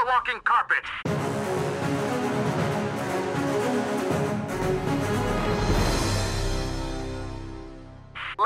the walking carpet.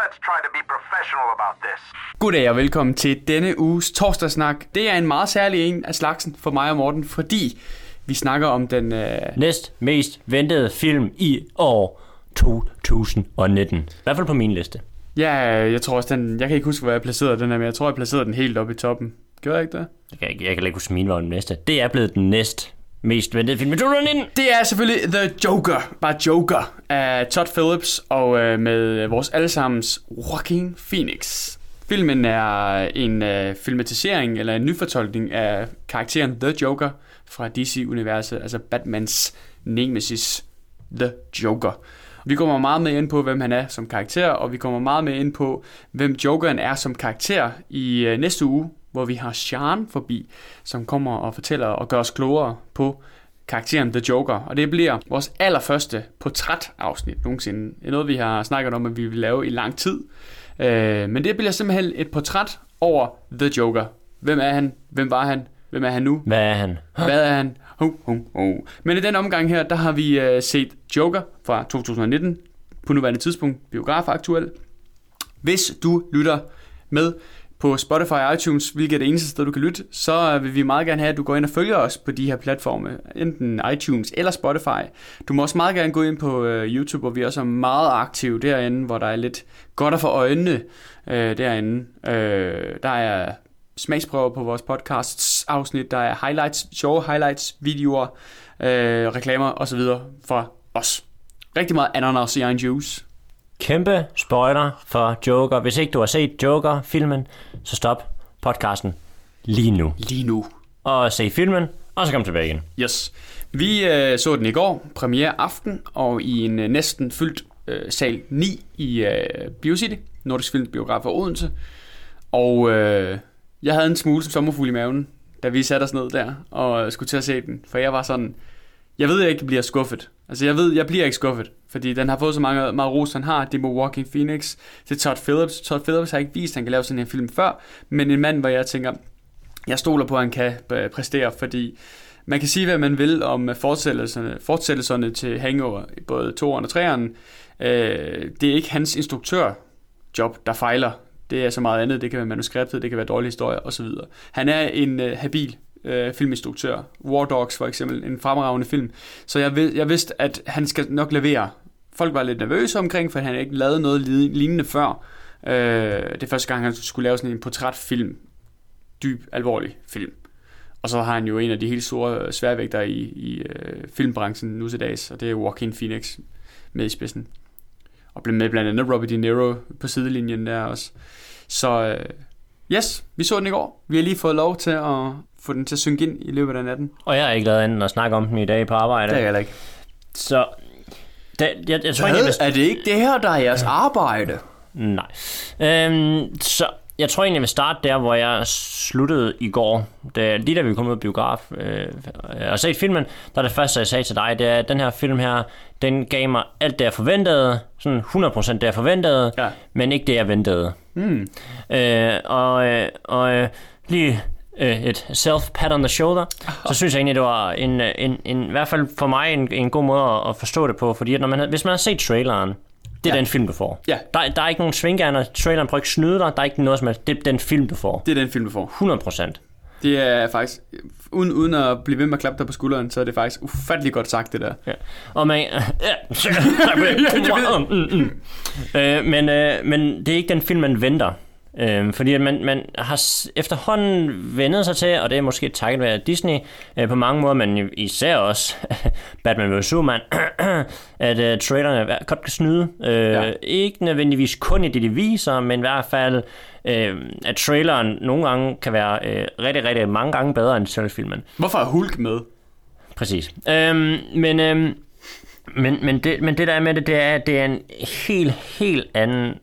Let's try to be professional about this. Goddag og velkommen til denne uges torsdagssnak. Det er en meget særlig en af slagsen for mig og Morten, fordi vi snakker om den... Øh... Næst mest ventede film i år 2019. I hvert fald på min liste. Ja, jeg tror også, den... Jeg kan ikke huske, hvor jeg placerede den her, men jeg tror, jeg placerede den helt oppe i toppen. Gjorde jeg ikke det? Jeg kan, ikke- jeg kan ikke huske, min var den næste. Det er blevet den næst mest ventede film i 2019. Det er selvfølgelig The Joker, bare Joker, af Todd Phillips og øh, med vores allesammens Joaquin Phoenix. Filmen er en øh, filmatisering eller en nyfortolkning af karakteren The Joker fra DC-universet, altså Batmans nemesis, The Joker. Vi kommer meget med ind på, hvem han er som karakter, og vi kommer meget med ind på, hvem Jokeren er som karakter i øh, næste uge, hvor vi har Sean forbi, som kommer og fortæller og gør os klogere på karakteren The Joker. Og det bliver vores allerførste portrætafsnit nogensinde. Det er noget, vi har snakket om, at vi vil lave i lang tid. Øh, men det bliver simpelthen et portræt over The Joker. Hvem er han? Hvem var han? Hvem er han nu? Hvad er han? Hvad er han? Ho, ho, ho. Men i den omgang her, der har vi øh, set Joker fra 2019, på nuværende tidspunkt biograf aktuel. Hvis du lytter med på Spotify og iTunes, hvilket er det eneste sted, du kan lytte, så øh, vil vi meget gerne have, at du går ind og følger os på de her platforme, enten iTunes eller Spotify. Du må også meget gerne gå ind på øh, YouTube, hvor vi også er meget aktive derinde, hvor der er lidt godt at få øjnene øh, derinde. Øh, der er smagsprøver på vores podcasts afsnit, der er highlights, sjove highlights, videoer, øh, reklamer osv. fra os. Rigtig meget ananas i egen juice. Kæmpe spoiler for Joker. Hvis ikke du har set Joker-filmen, så stop podcasten lige nu. Lige nu. Og se filmen, og så kom tilbage igen. Yes. Vi øh, så den i går, premiere aften, og i en øh, næsten fyldt øh, sal 9 i øh, BioCity, Nordisk Film Biograf for Odense. Og øh, jeg havde en smule som sommerfugl i maven, da vi satte os ned der og skulle til at se den. For jeg var sådan, jeg ved, jeg ikke bliver skuffet. Altså jeg ved, jeg bliver ikke skuffet, fordi den har fået så mange, meget ros, han har. Det må Walking Phoenix, det er Todd Phillips. Todd Phillips har ikke vist, at han kan lave sådan en film før, men en mand, hvor jeg tænker, jeg stoler på, at han kan øh, præstere, fordi man kan sige, hvad man vil om øh, fortsættelserne, fortsættelserne til Hangover, i både 2'eren og 3'eren. Øh, det er ikke hans instruktørjob, der fejler. Det er så meget andet. Det kan være manuskriptet, det kan være dårlige historier osv. Han er en øh, habil øh, filminstruktør. War Dogs for eksempel, en fremragende film. Så jeg, vid, jeg vidste, at han skal nok levere. Folk var lidt nervøse omkring, for han havde ikke lavet noget lignende før. Øh, det er første gang, han skulle lave sådan en portrætfilm. Dyb, alvorlig film. Og så har han jo en af de helt store sværvægtere i, i øh, filmbranchen nu til dags, og det er Joaquin Phoenix med i spidsen. Og blev med blandt andet Robert De Niro på sidelinjen der også. Så øh, yes, vi så den i går. Vi har lige fået lov til at få den til at synge ind i løbet af natten. Og jeg har ikke lavet andet end at snakke om den i dag på arbejde. Det er jeg heller ikke. Så det, jeg, jeg tror egentlig, jeg vil er det ikke det her, der er jeres arbejde? Nej. Øhm, så jeg tror egentlig, jeg vil starte der, hvor jeg sluttede i går. Da, lige da vi kom ud af biograf øh, og set filmen, der er det første, jeg sagde til dig, det er, at den her film her, den gav mig alt det, jeg forventede. Sådan 100% det, jeg forventede, Ja. men ikke det, jeg ventede. Mm. Øh, og øh, og øh, lige øh, et self-pat on the shoulder, så synes jeg egentlig, det var en, en, en, i hvert fald for mig en, en god måde at, at forstå det på, fordi at når man, hvis man har set traileren, det er Ja. den film, du får. Ja. Der, der er ikke nogen svingærner, traileren prøver ikke snyde dig, der er ikke noget som helst, det er den film, du får. Det er den film, du får. 100 procent. Det er faktisk, uden, uden at blive ved med at klappe dig på skulderen, så er det faktisk ufattelig godt sagt, det der. Ja. Og man... Ja. Mm, mm. Øh, men, øh, men det er ikke den film, man venter. Øh, fordi at man, man har efterhånden vendet sig til, og det er måske takket være Disney øh, på mange måder, men især også Batman vs. Superman, at øh, trailerne godt kan snyde. Øh, ja. Ikke nødvendigvis kun i det, de viser, men i hvert fald, øh, at traileren nogle gange kan være øh, rigtig, rigtig mange gange bedre end selve filmen. Hvorfor er Hulk med? Præcis. Øhm, men, øhm, men, men, det, men det der er med det, det er, at det er en helt, helt anden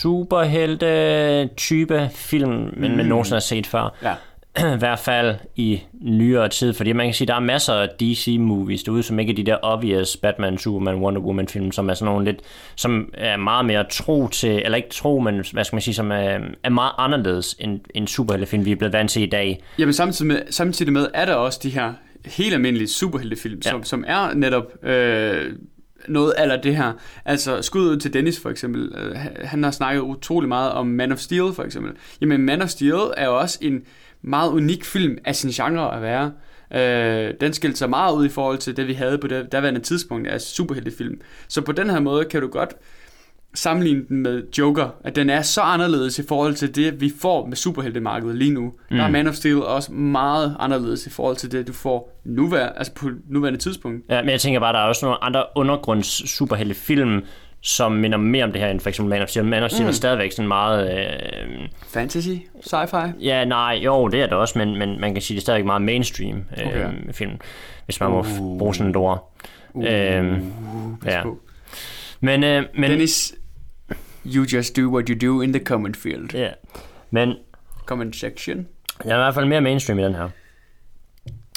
superhelte type film, end man nogensinde har set før. Ja. I hvert fald i nyere tid, fordi man kan sige, der er masser af DC-movies derude, som ikke er de der obvious Batman, Superman, Wonder Woman-film, som er sådan nogle lidt, som er meget mere tro til, eller ikke tro, men hvad skal man sige, som er, er meget anderledes end, end superheltefilm, vi er blevet vant til i dag. Jamen samtidig med, samtidig med er der også de her helt almindelige superheltefilm, ja. som, som er netop øh, noget af det her. Altså skud ud til Dennis for eksempel. Øh, han har snakket utrolig meget om Man of Steel for eksempel. Jamen Man of Steel er jo også en meget unik film af sin genre at være. Øh, den skilte sig meget ud i forhold til det, vi havde på det daværende tidspunkt af superheltefilm. Så på den her måde kan du godt sammenligne den med Joker, at den er så anderledes i forhold til det, vi får med superheltemarkedet lige nu. Mm. Der er Man of Steel også meget anderledes i forhold til det, du får nuvær, altså på nuværende tidspunkt. Ja, men jeg tænker bare, der er også nogle andre undergrunds superheltefilm, som minder mere om det her, end for eksempel Man of Steel. Man of Steel mm. er stadigvæk sådan meget... Øh, Fantasy? Sci-fi? Ja, nej, jo, det er det også, men, men man kan sige, det er stadigvæk meget mainstream øh, okay. film, hvis man uh. må bruge sådan et ord. Uh. Øh, ja. Men, øh, men, Dennis, you just do what you do in the comment field. Ja, yeah. men... Comment section. Jeg er i hvert fald mere mainstream i den her,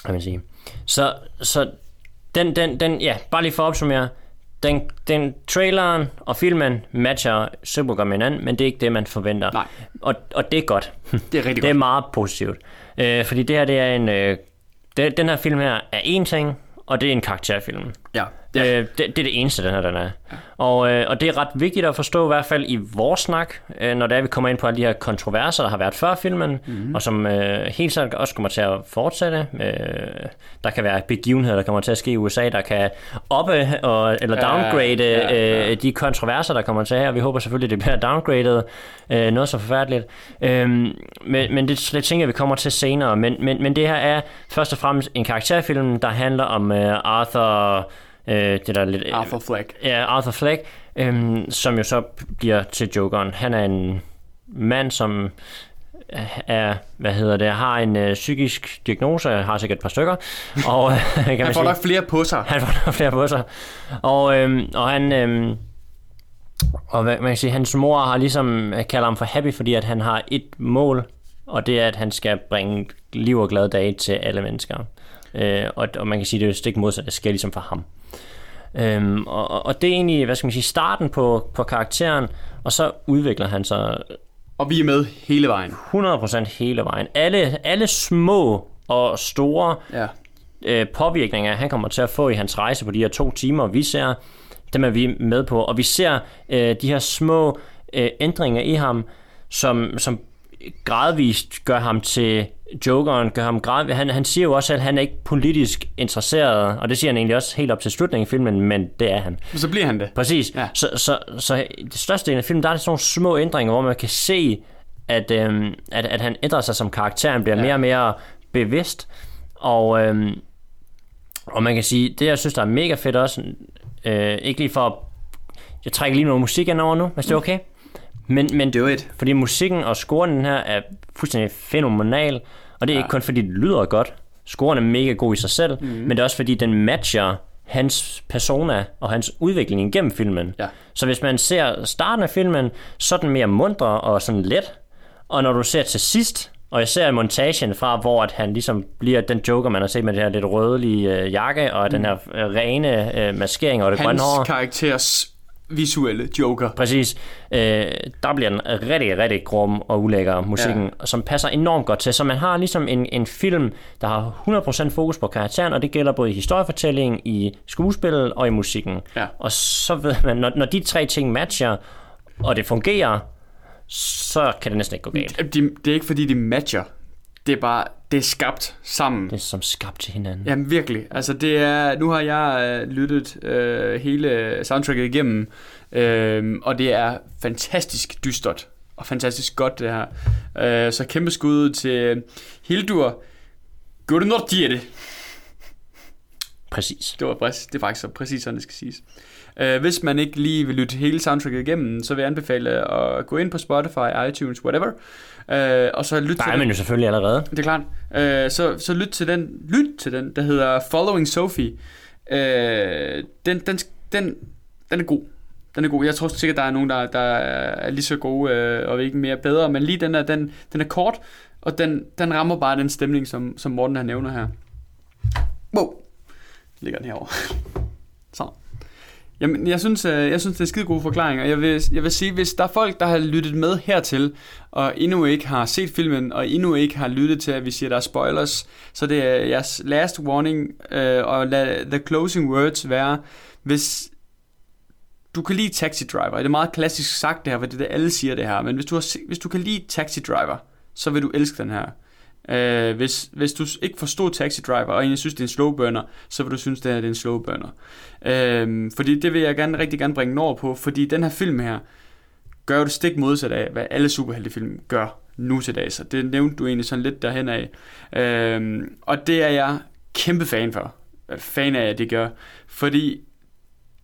kan man sige. Så, så den, den, den, ja, bare lige for at opsummere, den, den traileren og filmen matcher super godt med hinanden, men det er ikke det, man forventer. Nej. Og, og det er godt. Det er rigtig godt. Det er meget positivt. Øh, fordi det her, det er en... Øh, det, den her film her er en ting, og det er en karakterfilm. Ja. Ja. Øh, det, det er det eneste, den her den er. Ja. Og, øh, og det er ret vigtigt at forstå, i hvert fald i vores snak, øh, når det er, vi kommer ind på alle de her kontroverser, der har været før filmen, mm-hmm. og som øh, helt sikkert også kommer til at fortsætte. Øh, der kan være begivenheder, der kommer til at ske i USA, der kan oppe og, eller downgrade ja, ja, ja. Øh, de kontroverser, der kommer til her. Vi håber selvfølgelig, det bliver downgraded. Øh, noget så forfærdeligt. Øh, men, men det, det tænker vi kommer til senere. Men, men, men det her er først og fremmest en karakterfilm, der handler om øh, Arthur Øh, det der lidt, Arthur Fleck. Ja, Arthur Fleck, øh, som jo så bliver til Jokeren. Han er en mand, som er, hvad hedder det, har en øh, psykisk diagnose, har sikkert et par stykker. Og, kan han man får nok flere på sig. Han får nok flere på sig. Og, øh, og han... Øh, og hvad, man kan sige, hans mor har ligesom øh, kaldt ham for happy, fordi at han har et mål, og det er, at han skal bringe liv og glade dage til alle mennesker. Øh, og, og man kan sige, det er stik modsat, det sker ligesom for ham. Øhm, og, og det er egentlig, hvad skal man sige, starten på, på karakteren, og så udvikler han sig... Og vi er med hele vejen. 100% hele vejen. Alle, alle små og store ja. øh, påvirkninger, han kommer til at få i hans rejse på de her to timer, vi ser, dem er vi med på. Og vi ser øh, de her små øh, ændringer i ham, som, som gradvist gør ham til Jokeren, gør ham gradvist. Han, han siger jo også, at han er ikke politisk interesseret, og det siger han egentlig også helt op til slutningen af filmen, men det er han. Så bliver han det. Præcis. Ja. Så, så, så det største del af filmen, der er sådan nogle små ændringer, hvor man kan se, at, øhm, at, at han ændrer sig som karakter, han bliver ja. mere og mere bevidst, og, øhm, og man kan sige, det jeg synes, der er mega fedt også, øh, ikke lige for jeg trækker lige noget musik ind over nu, hvis det er okay. Men, men Do it. fordi musikken og scoren den her er fuldstændig fænomenal, og det er ja. ikke kun fordi det lyder godt. Scoren er mega god i sig selv, mm. men det er også fordi den matcher hans persona og hans udvikling gennem filmen. Ja. Så hvis man ser starten af filmen, så er den mere mundre og sådan let, og når du ser til sidst, og jeg ser montagen fra, hvor at han ligesom bliver den joker, man har set med det her lidt rødlige øh, jakke, og mm. den her øh, rene øh, maskering og det Hans grønne hår. Hans karakters visuelle Joker. Præcis. Øh, der bliver en rigtig, rigtig grum og ulækker musikken, ja. som passer enormt godt til. Så man har ligesom en, en film, der har 100% fokus på karakteren, og det gælder både i historiefortællingen, i skuespillet og i musikken. Ja. Og så ved man, når, når de tre ting matcher, og det fungerer, så kan det næsten ikke gå galt. De, det er ikke fordi, de matcher. Det er bare, det er skabt sammen. Det er som skabt til hinanden. Jamen virkelig. Altså det er, nu har jeg øh, lyttet øh, hele soundtracket igennem, øh, og det er fantastisk dystert og fantastisk godt det her. Øh, så kæmpe skud til Hildur Gudnordjette. Præcis. Det var præcis, det er faktisk så præcis sådan, det skal siges. Uh, hvis man ikke lige vil lytte hele soundtracket igennem, så vil jeg anbefale at gå ind på Spotify, iTunes, whatever, uh, og så lytte til er man jo selvfølgelig allerede. Det er klart. Uh, så, så lyt til den, lyt til den, der hedder Following Sophie. Uh, den, den, den, den er god. Den er god. Jeg tror sikkert, der er nogen, der, der er lige så gode, uh, og ikke mere bedre, men lige den er, den, den er kort, og den, den rammer bare den stemning, som, som Morten her nævner her. Wow, ligger den herovre. Så. Jamen, jeg synes, øh, jeg synes, det er skide gode forklaringer. Jeg vil, jeg vil sige, hvis der er folk, der har lyttet med hertil, og endnu ikke har set filmen, og endnu ikke har lyttet til, at vi siger, at der er spoilers, så det er jeres last warning, øh, og lad the closing words være, hvis du kan lide Taxi Driver, det er meget klassisk sagt det her, for det er det, alle siger det her, men hvis du, har, hvis du kan lide Taxi Driver, så vil du elske den her. Øh, hvis, hvis du ikke forstod Taxi Driver, og egentlig synes, det er en slow burner, så vil du synes, det er en slow burner. Øh, fordi det vil jeg gerne, rigtig gerne bringe over på, fordi den her film her, gør jo det stik modsat af, hvad alle superheltefilm gør nu til dag. Så det nævnte du egentlig sådan lidt derhen af. Uh, og det er jeg kæmpe fan for. Øh, fan af, at det gør. Fordi,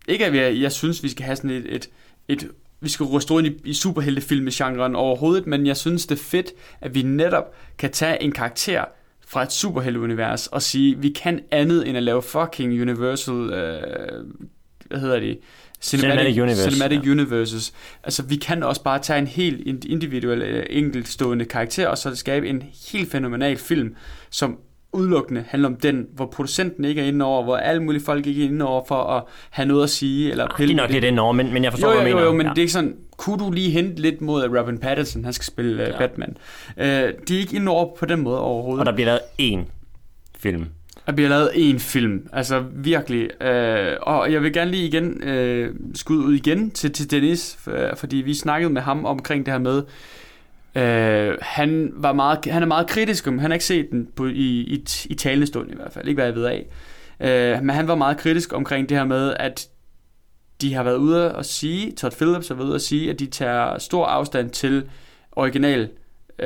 ikke at jeg, jeg synes, vi skal have sådan et, et, et vi skal ruste rundt i, i superheltefilmegenren overhovedet, men jeg synes, det er fedt, at vi netop kan tage en karakter fra et superhelteunivers og sige, vi kan andet end at lave fucking Universal, øh, hvad hedder det, Cinematic, Cinematic Universe. Cinematic ja. Universes. Altså, vi kan også bare tage en helt individuel, øh, enkeltstående karakter, og så skabe en helt fænomenal film, som udelukkende handler om den, hvor producenten ikke er inde over, hvor alle mulige folk ikke er inde over for at have noget at sige. Eller pille det er nok lidt inde over, men, men jeg forstår, jo, jo, hvad du mener. Jo, men ja. det er ikke sådan, kunne du lige hente lidt mod, Robin Pattinson, han skal spille uh, ja. Batman. Uh, de er ikke inde over på den måde overhovedet. Og der bliver lavet én film. Der bliver lavet én film, altså virkelig. Uh, og jeg vil gerne lige igen uh, skud ud igen til, til Dennis, for, fordi vi snakkede med ham omkring det her med, Uh, han, var meget, han er meget kritisk, om han har ikke set den på, i, i, i talende stund i hvert fald, ikke hvad jeg ved af. Uh, men han var meget kritisk omkring det her med, at de har været ude at sige, Todd Phillips har været ude at sige, at de tager stor afstand til original, uh,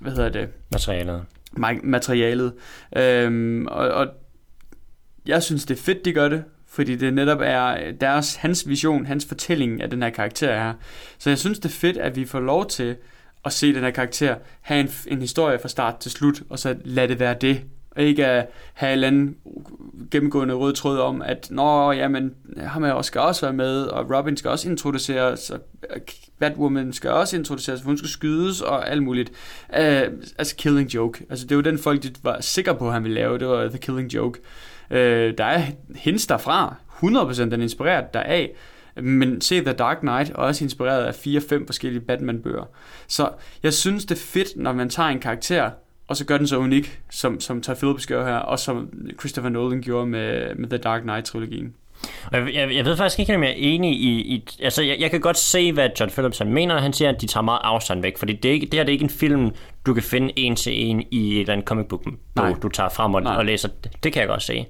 hvad hedder det? Materialet. Materialet. Uh, og, og jeg synes, det er fedt, de gør det, fordi det netop er øh, deres, hans vision, hans fortælling af den her karakter her. Så jeg synes, det er fedt, at vi får lov til at se den her karakter have en, en historie fra start til slut, og så lade det være det. Og ikke at have en eller anden gennemgående rød tråd om, at nå, jamen, ham skal også være med, og Robin skal også introduceres, og øh, Batwoman skal også introduceres, for hun skal skydes, og alt muligt. Uh, altså, Killing Joke. Altså, det var den folk, de var sikre på, at han ville lave, det var The Killing Joke. Øh, der er hints derfra. 100% den er inspireret deraf. Men se The Dark Knight er også inspireret af fire-fem forskellige Batman-bøger. Så jeg synes, det er fedt, når man tager en karakter, og så gør den så unik, som, som Todd Phillips gør her, og som Christopher Nolan gjorde med, med The Dark Knight-trilogien. Jeg, jeg, jeg ved faktisk ikke, om jeg er enig i... i altså, jeg, jeg kan godt se, hvad John Phillips han mener. Han siger, at de tager meget afstand væk, fordi det, er ikke, det her det er ikke en film, du kan finde en til en i et eller andet comic book, du, du tager frem og, og læser. Det kan jeg godt se.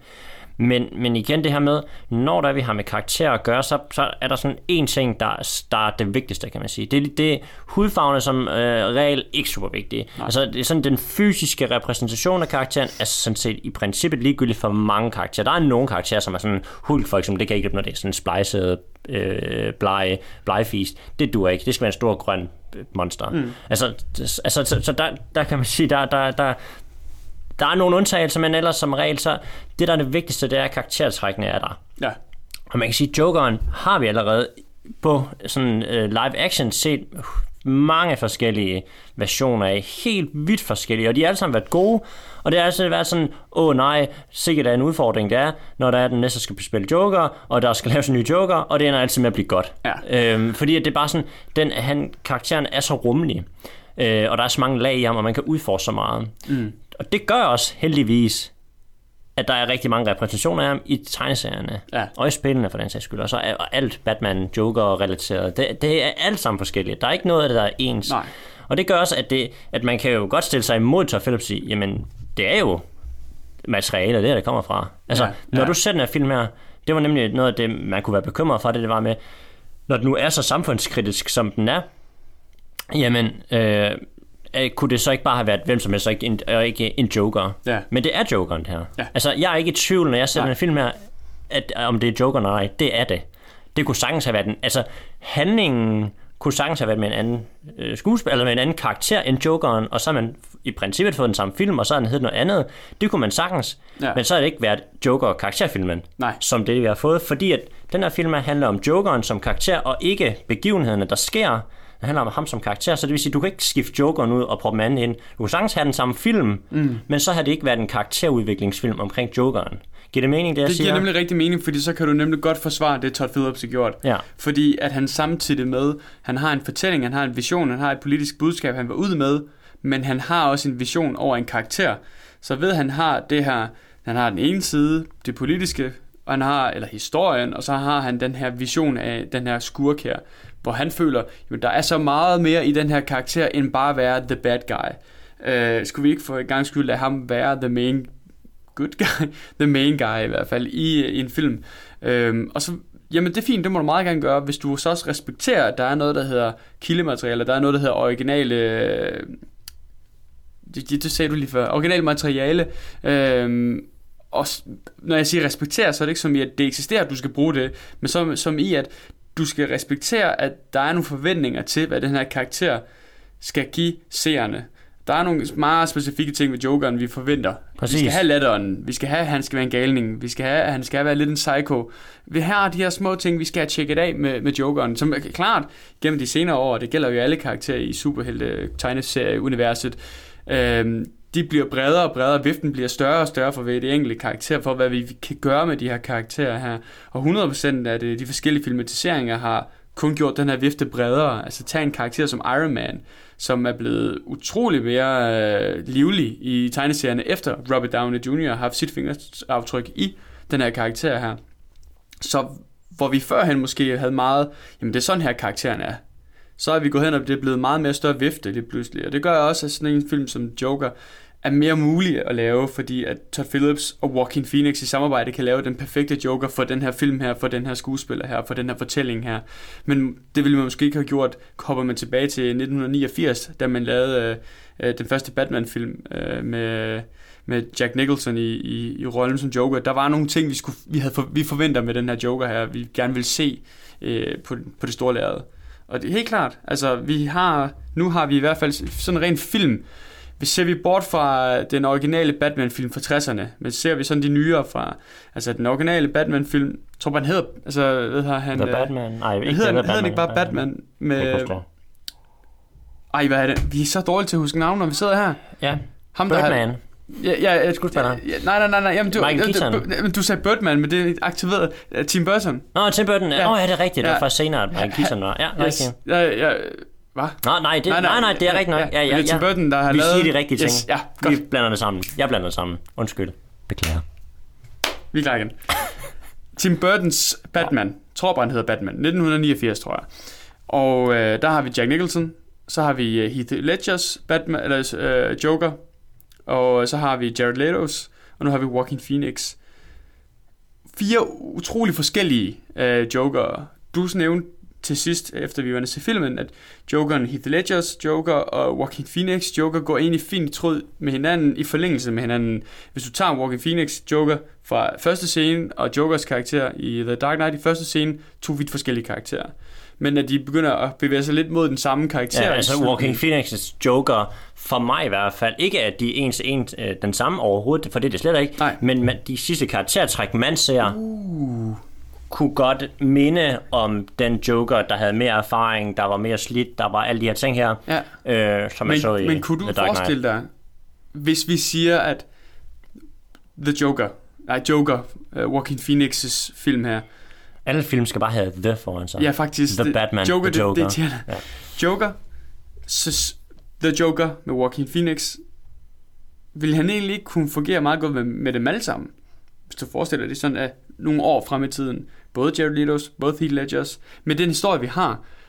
Men, men igen det her med, når der vi har med karakterer at gøre, så, så er der sådan en ting, der, der er det vigtigste, kan man sige. Det, det hudfarverne som øh, regel ikke super vigtige. Nej. Altså det er sådan, den fysiske repræsentation af karakteren er sådan set i princippet ligegyldigt for mange karakterer. Der er nogle karakterer, som er sådan Hulk for eksempel, det kan ikke hjælpe, når det er sådan splicet øh, blege, blegefist. Det duer ikke. Det skal være en stor grøn monster. Mm. Altså, altså så, så der, der kan man sige, der, der, der, der er nogle undtagelser, men ellers som regel, så det der er det vigtigste, det er, at karaktertrækkene er der. Ja. Og man kan sige, at Jokeren har vi allerede på sådan uh, live action set mange forskellige versioner af, helt vidt forskellige, og de har alle sammen været gode, og det har altid været sådan, åh nej, sikkert er en udfordring det er, når der er den næste skal spille Joker, og der skal laves en ny Joker, og det ender altid med at blive godt. Ja. Øhm, fordi det er bare sådan, den, han, karakteren er så rummelig, øh, og der er så mange lag i ham, og man kan udforske så meget. Mm. Og det gør også heldigvis, at der er rigtig mange repræsentationer af ham i tegneserierne. Ja. Og i spillene for den sags skyld. Og så er alt Batman, Joker relateret. Det, det er alt sammen forskelligt. Der er ikke noget af det, der er ens. Nej. Og det gør også, at, det, at man kan jo godt stille sig imod Todd Phillips i, jamen, det er jo materiale, det er, der kommer fra. Altså, ja. når du ser den her film her, det var nemlig noget af det, man kunne være bekymret for, det, det var med, når den nu er så samfundskritisk, som den er, jamen, øh, øh, kunne det så ikke bare have været hvem som helst, og ikke en, og ikke en joker. Ja. Men det er jokeren her. Ja. Altså, jeg er ikke i tvivl, når jeg ser den film her, at, om det er joker eller ej. Det er det. Det kunne sagtens have været den. Altså, handlingen kunne sagtens have været med en anden øh, skuespiller, eller med en anden karakter end Jokeren, og så har man i princippet fået den samme film, og så har den heddet noget andet. Det kunne man sagtens, Ja. men så har det ikke været Joker-karakterfilmen, Nej. som det vi har fået, fordi at den her film handler om Jokeren som karakter, og ikke begivenhederne, der sker, Det handler om ham som karakter, så det vil sige, du kan ikke skifte Jokeren ud og proppe en anden ind. Du kan sagtens have den samme film, mm. men så har det ikke været en karakterudviklingsfilm omkring Jokeren. Giver det mening, det jeg Det siger? giver nemlig rigtig mening, fordi så kan du nemlig godt forsvare det, Todd Phillips har gjort. Ja. Fordi at han samtidig med, han har en fortælling, han har en vision, han har et politisk budskab, han var ud med, men han har også en vision over en karakter. Så ved han har det her, han har den ene side, det politiske, og han har, eller historien, og så har han den her vision af den her skurk her, hvor han føler, at der er så meget mere i den her karakter, end bare at være the bad guy. Uh, skulle vi ikke for en gang skyld lade ham være the main good guy, the main guy i hvert fald, i, i en film. Øhm, og så, jamen det er fint, det må du meget gerne gøre, hvis du så også respekterer, at der er noget, der hedder kildemateriale, der er noget, der hedder originale, øh, det, det, det sagde du lige før, originale materiale, øhm, og når jeg siger respektere, så er det ikke som i, at det eksisterer, at du skal bruge det, men som, som i, at du skal respektere, at der er nogle forventninger til, hvad den her karakter skal give seerne. Der er nogle meget specifikke ting ved Jokeren, vi forventer. Præcis. Vi skal have letteren, vi skal have, at han skal være en galning, vi skal have, at han skal være lidt en psycho. Vi har de her små ting, vi skal have tjekket af med, med Jokeren, som er klart gennem de senere år, det gælder jo alle karakterer i superhelte tegneserie-universet, øhm, de bliver bredere og bredere, viften bliver større og større for ved det enkelte karakter, for hvad vi kan gøre med de her karakterer her. Og 100% af det, de forskellige filmatiseringer har kun gjort den her vifte bredere. Altså tag en karakter som Iron Man, som er blevet utrolig mere øh, livlig i tegneserierne, efter Robert Downey Jr. har haft sit fingeraftryk i den her karakter her. Så hvor vi førhen måske havde meget, jamen det er sådan her karakteren er, så er vi gået hen og det er blevet meget mere større vifte lige pludselig. Og det gør også, at sådan en film som Joker er mere mulig at lave, fordi at Todd Phillips og Joaquin Phoenix i samarbejde kan lave den perfekte Joker for den her film her, for den her skuespiller her, for den her fortælling her. Men det ville man måske ikke have gjort, hopper man tilbage til 1989, da man lavede øh, øh, den første Batman-film øh, med med Jack Nicholson i, i, i rollen som Joker. Der var nogle ting, vi, skulle, vi, havde for, vi forventer med den her Joker her, vi gerne vil se øh, på, på det store lærred. Og det er helt klart, altså vi har, nu har vi i hvert fald sådan en ren film, hvis ser vi bort fra den originale Batman-film fra 60'erne, men ser vi sådan de nyere fra, altså den originale Batman-film, tror han hedder, altså, hvad hedder han? The øh, Batman? Nej, ikke hedder, han, hedder ikke bare Batman med... Ej, hvad er det? Vi er så dårlige til at huske navne, når vi sidder her. Ja, Ham, der har- Ja, ja, ja, Skuespilleren. ja, nej, nej, nej, nej. Jamen, du, Michael ja, Keaton. du, du sagde Birdman, men det er aktiveret af Tim Burton. Nå, Tim Burton. Åh, Ja. oh, ja, det er rigtigt. Det Ja. var først senere, at Michael Keaton var. Ja, Yes. rigtigt. Ja, ja, hvad? Nå, nej, det, nej, nej, nej, det er rigtigt nok. Ja, ja, det er ja. Tim Burton, der har Vi lavet... siger de rigtige ting. Yes, ja, Vi godt. blander det sammen. Jeg blander det sammen. Undskyld. Beklager. Vi er klar igen. Tim Burtons Batman. Tror bare, han hedder Batman. 1989, tror jeg. Og øh, der har vi Jack Nicholson. Så har vi øh, Heath Ledgers Batman, eller, øh, Joker. Og så har vi Jared Leto's. Og nu har vi Joaquin Phoenix. Fire utrolig forskellige øh, Joker. Du nævnte til sidst, efter vi var til filmen, at Jokeren Heath Ledgers Joker og Joaquin Phoenix Joker går egentlig fint i tråd med hinanden, i forlængelse med hinanden. Hvis du tager Joaquin Phoenix Joker fra første scene, og Jokers karakter i The Dark Knight i første scene, to vidt forskellige karakterer. Men at de begynder at bevæge sig lidt mod den samme karakter. Ja, altså. Walking Phoenix' Joker, for mig i hvert fald, ikke at de er ens en, øh, den samme overhovedet, for det er det slet ikke, Nej. men man, de sidste karaktertræk, man ser, uh. kunne godt minde om den Joker, der havde mere erfaring, der var mere slidt, der var alle de her ting her, Ja. øh, som Men, så i men kunne du The forestille dig, hvis vi siger, at The Joker, nej Joker, uh, Joaquin Phoenix' film her, Alle film skal bare have The foran sig. Ja, faktisk. The det- Batman, Joker, The Joker. Det, det, Ja. Joker, så The Joker med Joaquin Phoenix, vil han egentlig ikke kunne fungere meget godt med, med dem alle sammen? Hvis du forestiller dig sådan, at nogle år frem i tiden, både Jared Leto's, både Heath Ledgers, med den historie, vi har,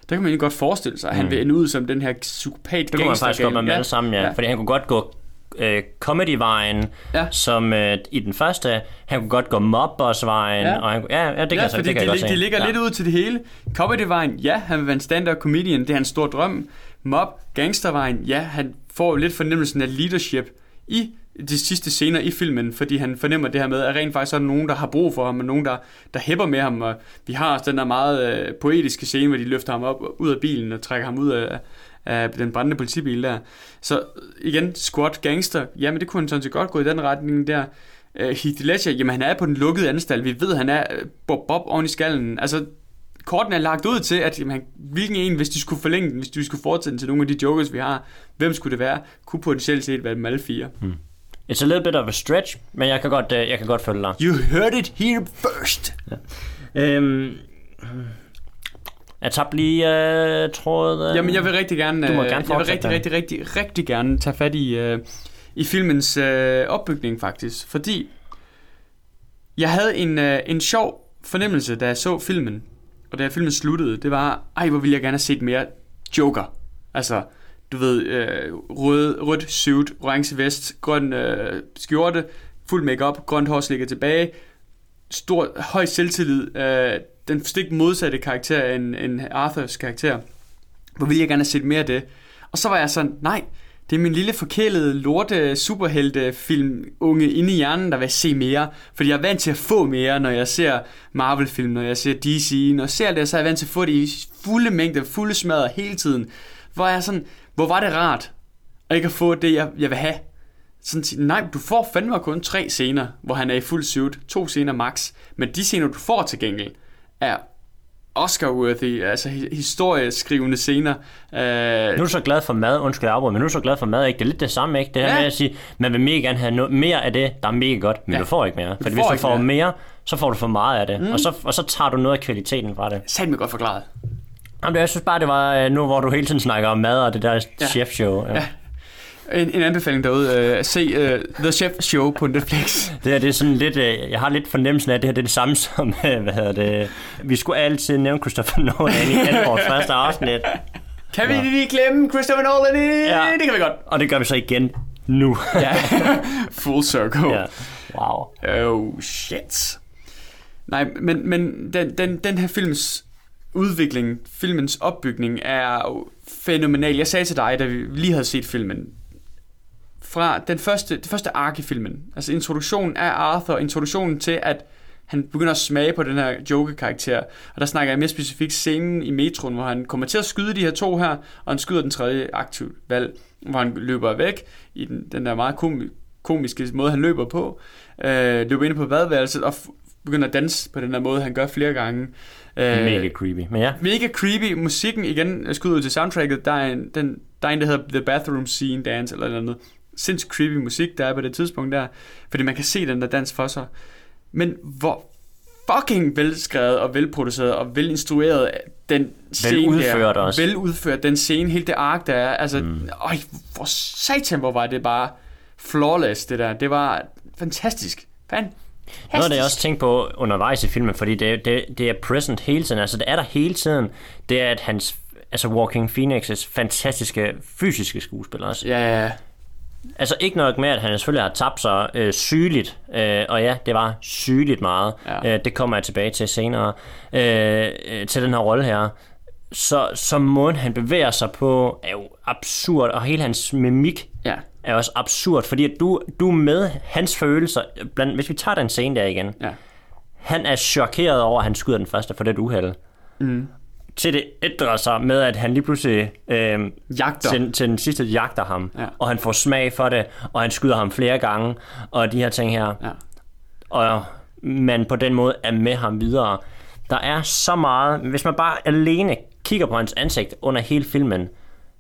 der kan man egentlig godt forestille sig, at han Mm. vil ende ud som den her psykopat Det kunne man faktisk godt med dem alle sammen, ja. ja. ja. Fordi han kunne godt gå øh, comedy-vejen, Ja. som øh, i den første. Han kunne godt gå mobbers-vejen. Ja. Og han, ja, ja, det kan ja, jeg, så- det kan jeg de, godt de se. ligger ja. lidt ud til det hele. Comedy-vejen, ja, han vil være en stand-up comedian, det er hans store drøm. Mob, gangstervejen, ja, han får lidt fornemmelsen af leadership i de sidste scener i filmen, fordi han fornemmer det her med, at rent faktisk er der nogen, der har brug for ham, og nogen, der, der hæpper med ham, og vi har også den der meget øh, poetiske scene, hvor de løfter ham op ud af bilen og trækker ham ud af, af den brændende politibil der. Så igen, squat gangster, jamen det kunne han sådan set godt gå i den retning der. Uh, Heath Ledger, jamen han er på den lukkede anstalt, vi ved, han er øh, bob bob oven i skallen. Altså, korten er lagt ud til, at jamen, hvilken en, hvis de skulle forlænge den, hvis de skulle fortsætte den til nogle af de jokers, vi har, hvem skulle det være, kunne potentielt set være dem alle fire. Mm. It's a little bit of a stretch, men jeg kan godt, uh, jeg kan godt følge dig. You heard it here first. Øhm, jeg tabte lige uh, trådet. Uh, Jamen, jeg vil rigtig gerne, Du må øh, gerne jeg vil rigtig, rigtig, rigtig, rigtig gerne tage fat i, uh, i filmens uh, opbygning, faktisk. Fordi jeg havde en, uh, en sjov fornemmelse, da jeg så filmen, og da filmen sluttede, det var, ej, hvor ville jeg gerne have set mere Joker. Altså, du ved, øh, rød, rødt suit, orange vest, grøn øh, skjorte, fuld makeup, grønt hår slikket tilbage, stor, høj selvtillid, øh, den stik modsatte karakter end, end Arthurs karakter. Hvor ville jeg gerne have set mere af det. Og så var jeg sådan, nej, det er min lille forkælede lorte superhelte film unge inde i hjernen, der vil se mere. Fordi jeg er vant til at få mere, når jeg ser Marvel-film, når jeg ser DC. Når jeg ser det, så er jeg vant til at få det i fulde mængder, fulde smadre hele tiden. Hvor jeg er sådan, hvor var det rart, at ikke at få det, jeg, jeg vil have. Sådan, nej, du får fandme kun tre scener, hvor han er i fuld suit. To scener max. Men de scener, du får til gengæld, er Oscar-worthy, altså hi- historieskrivende scener. Øh, Nu er du så glad for mad, undskyld afbryder, men nu er du så glad for mad, ikke? Det er lidt det samme, ikke? Det her Ja. med at sige, man vil mega gerne have noget, mere af det, der er mega godt, men Ja. du får ikke mere. Får hvis du får mere. mere, så får du for meget af det, mm. og, så, og så tager du noget af kvaliteten fra det. Mig godt forklaret. Jamen, jeg synes bare, det var øh, nu, hvor du hele tiden snakker om mad og det der ja. chefshow. Ja. Ja. En, en anbefaling derude. Uh, se uh, The Chef Show på Netflix. Det her, det er sådan lidt, øh, jeg har lidt fornemmelsen af, at det her det er det samme som, øh, hvad hedder det, vi skulle altid nævne Christopher Nolan i alle vores første afsnit. Kan vi lige glemme Christopher Nolan? Ja. Ja. Det kan vi godt. Og det gør vi så igen nu. Ja. Full circle. ja. Wow. Oh shit. Nej, men, men den, den, den her films udvikling, filmens opbygning er fænomenal. Jeg sagde til dig, da vi lige havde set filmen, fra den første, det første ark i filmen, altså introduktionen af Arthur, introduktionen til, at han begynder at smage på den her Joker-karakter. Og der snakker jeg mere specifikt scenen i metroen, hvor han kommer til at skyde de her to her, og han skyder den tredje aktivt valg, hvor han løber væk i den, den der meget komi- komiske måde, han løber på. Øh, løber ind på badeværelset og begynder at danse på den der måde, han gør flere gange. Øh, Mega creepy. Men ja, Mega creepy. Musikken, igen, skud ud til soundtracket. Der er en, den, der er en, der hedder The Bathroom Scene Dance, eller noget andet. Sindssygt creepy musik, der er på det tidspunkt der. Fordi man kan se den der dans for sig. Men hvor fucking velskrevet og velproduceret og velinstrueret den scene udført der. også. Veludført den scene, helt det ark der er. Altså, mm. øj, hvor satan, hvor var det bare flawless, det der. Det var fantastisk. Fantastisk. Noget af det, jeg også tænkte på undervejs i filmen, fordi det, det, det er present hele tiden, altså det er der hele tiden, det er, at hans, altså Walking Phoenix' fantastiske fysiske skuespiller også. Ja, ja. Altså ikke nok med, at han selvfølgelig har tabt sig øh, sygeligt, øh, og ja, det var sygeligt meget. Ja. Øh, det kommer jeg tilbage til senere, øh, øh, til den her rolle her. Så, så måden han bevæger sig på er jo absurd, og hele hans mimik ja. er også absurd, fordi at du, du er med hans følelser, blandt, hvis vi tager den scene der igen, ja. han er chokeret over, at han skyder den første for det uheld. Mm. Til det ændrer sig med, at han lige pludselig øh, Jagter. til, til den sidste jagter ham, Ja. og han får smag for det, og han skyder ham flere gange, og de her ting her. Ja. Og man på den måde er med ham videre. Der er så meget, hvis man bare alene kigger på hans ansigt under hele filmen,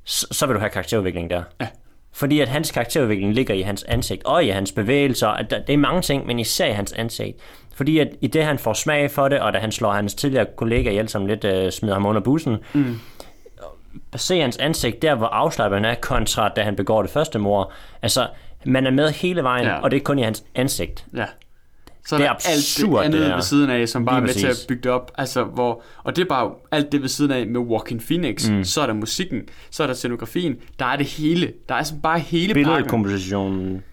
så, så vil du have karakterudvikling der. Ja. Fordi at hans karakterudvikling ligger i hans ansigt, og i hans bevægelser, at der, det er mange ting, men især i hans ansigt. Fordi at i det, han får smag for det, og da han slår hans tidligere kollega ihjel, som lidt øh, smider ham under bussen, mm. se hans ansigt der, hvor afslappet han er, kontra da han begår det første mor. Altså, man er med hele vejen, Ja. og det er kun i hans ansigt. Ja. Så Det er der alt absurd, det andet det ved siden af, som bare er med til at præcis. bygge det op. Altså, hvor, og det er bare alt det ved siden af med Walking Phoenix. Mm. Så er der musikken, så er der scenografien. Der er det hele. Der er altså bare hele pakken. Billedkompositionen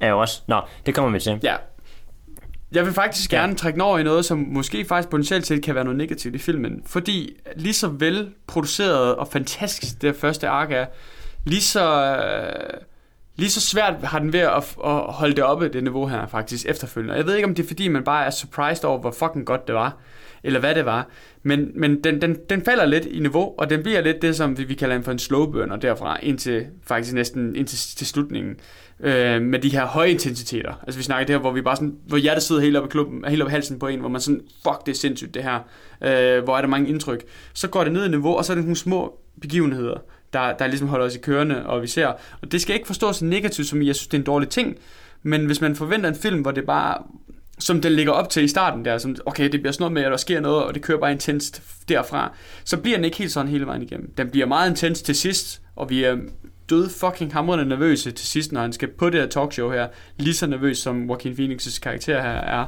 er jo også... Nå, det kommer vi til. Ja. Jeg vil faktisk Ja. gerne trække over i noget, som måske faktisk potentielt set kan være noget negativt i filmen. Fordi lige så vel produceret og fantastisk det første ark er, lige så, øh, lige så svært har den ved at, at holde det oppe, det niveau her faktisk efterfølgende. Og jeg ved ikke, om det er fordi, man bare er surprised over, hvor fucking godt det var, eller hvad det var. Men, men den, den, den falder lidt i niveau, og den bliver lidt det, som vi, vi kalder for en slow burner derfra, indtil faktisk næsten indtil til slutningen. Øh, med de her høje intensiteter. Altså vi snakker det her, hvor vi bare sådan, hvor hjertet sidder helt op i klubben, helt op i halsen på en, hvor man sådan, fuck, det er sindssygt det her. Øh, hvor er der mange indtryk. Så går det ned i niveau, og så er det nogle små begivenheder, der, der ligesom holder os i kørende, og vi ser. Og det skal ikke forstås negativt, som jeg synes, det er en dårlig ting. Men hvis man forventer en film, hvor det bare som den ligger op til i starten der, som, okay, det bliver sådan noget med, at der sker noget, og det kører bare intenst derfra, så bliver den ikke helt sådan hele vejen igennem. Den bliver meget intens til sidst, og vi er døde fucking hamrende nervøse til sidst, når han skal på det her talkshow her, lige så nervøs som Joaquin Phoenix' karakter her er.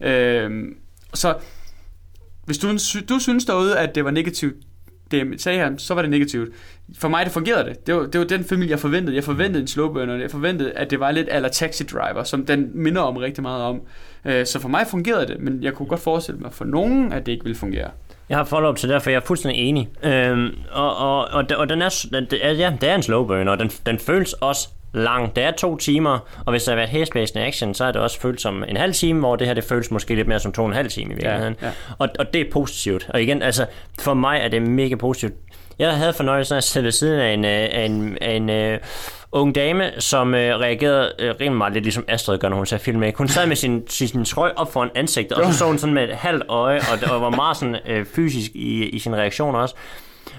Øhm, så hvis du, du synes derude, at det var negativt, det sagde han, så var det negativt. For mig, det fungerede det. Det var, det var den familie, jeg forventede. Jeg forventede en slow burner. Jeg forventede, at det var lidt aller Taxi Driver, som den minder om rigtig meget om. Øh, så for mig fungerede det, men jeg kunne godt forestille mig for nogen, at det ikke ville fungere. Jeg har follow-up til derfor jeg er fuldstændig enig. Øhm, og, og, og, og den er, den, ja, det er en slow burner, og den, den føles også lang. Det er to timer, og hvis der har været hæsblæsende action, så er det også følt som en halv time, hvor det her det føles måske lidt mere som to og en halv time i virkeligheden. Ja, ja. Og, og det er positivt. Og igen, altså, for mig er det mega positivt. Jeg havde fornøjelsen af at sidde ved siden af en, øh, af en, af en uh, ung dame, som uh, reagerede uh, rimelig meget lidt ligesom Astrid gør, når hun ser film med. Hun sad med sin, sin, sin trøje op foran ansigtet, og så så hun sådan med et halvt øje, og, og var meget sådan, uh, fysisk i, i sin reaktion også.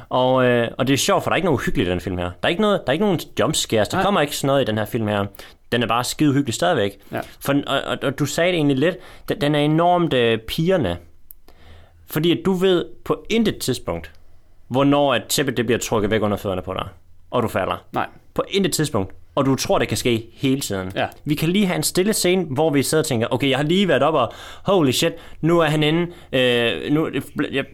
Og, øh, og det er sjovt, for der er ikke noget uhyggeligt i den film her. Der er ikke, noget, der er ikke nogen jumpscares. Der Nej. kommer ikke sådan noget i den her film her. Den er bare skide hyggelig stadigvæk. Ja. For, og, og, og, du sagde det egentlig lidt. Den, den er enormt øh, pigerne. Fordi at du ved på intet tidspunkt, hvornår at tæppet det bliver trukket væk under fødderne på dig, og du falder. Nej. På intet tidspunkt og du tror, det kan ske hele tiden. Ja. Vi kan lige have en stille scene, hvor vi sidder og tænker, okay, jeg har lige været op og, holy shit, nu er han inde. Øh, nu,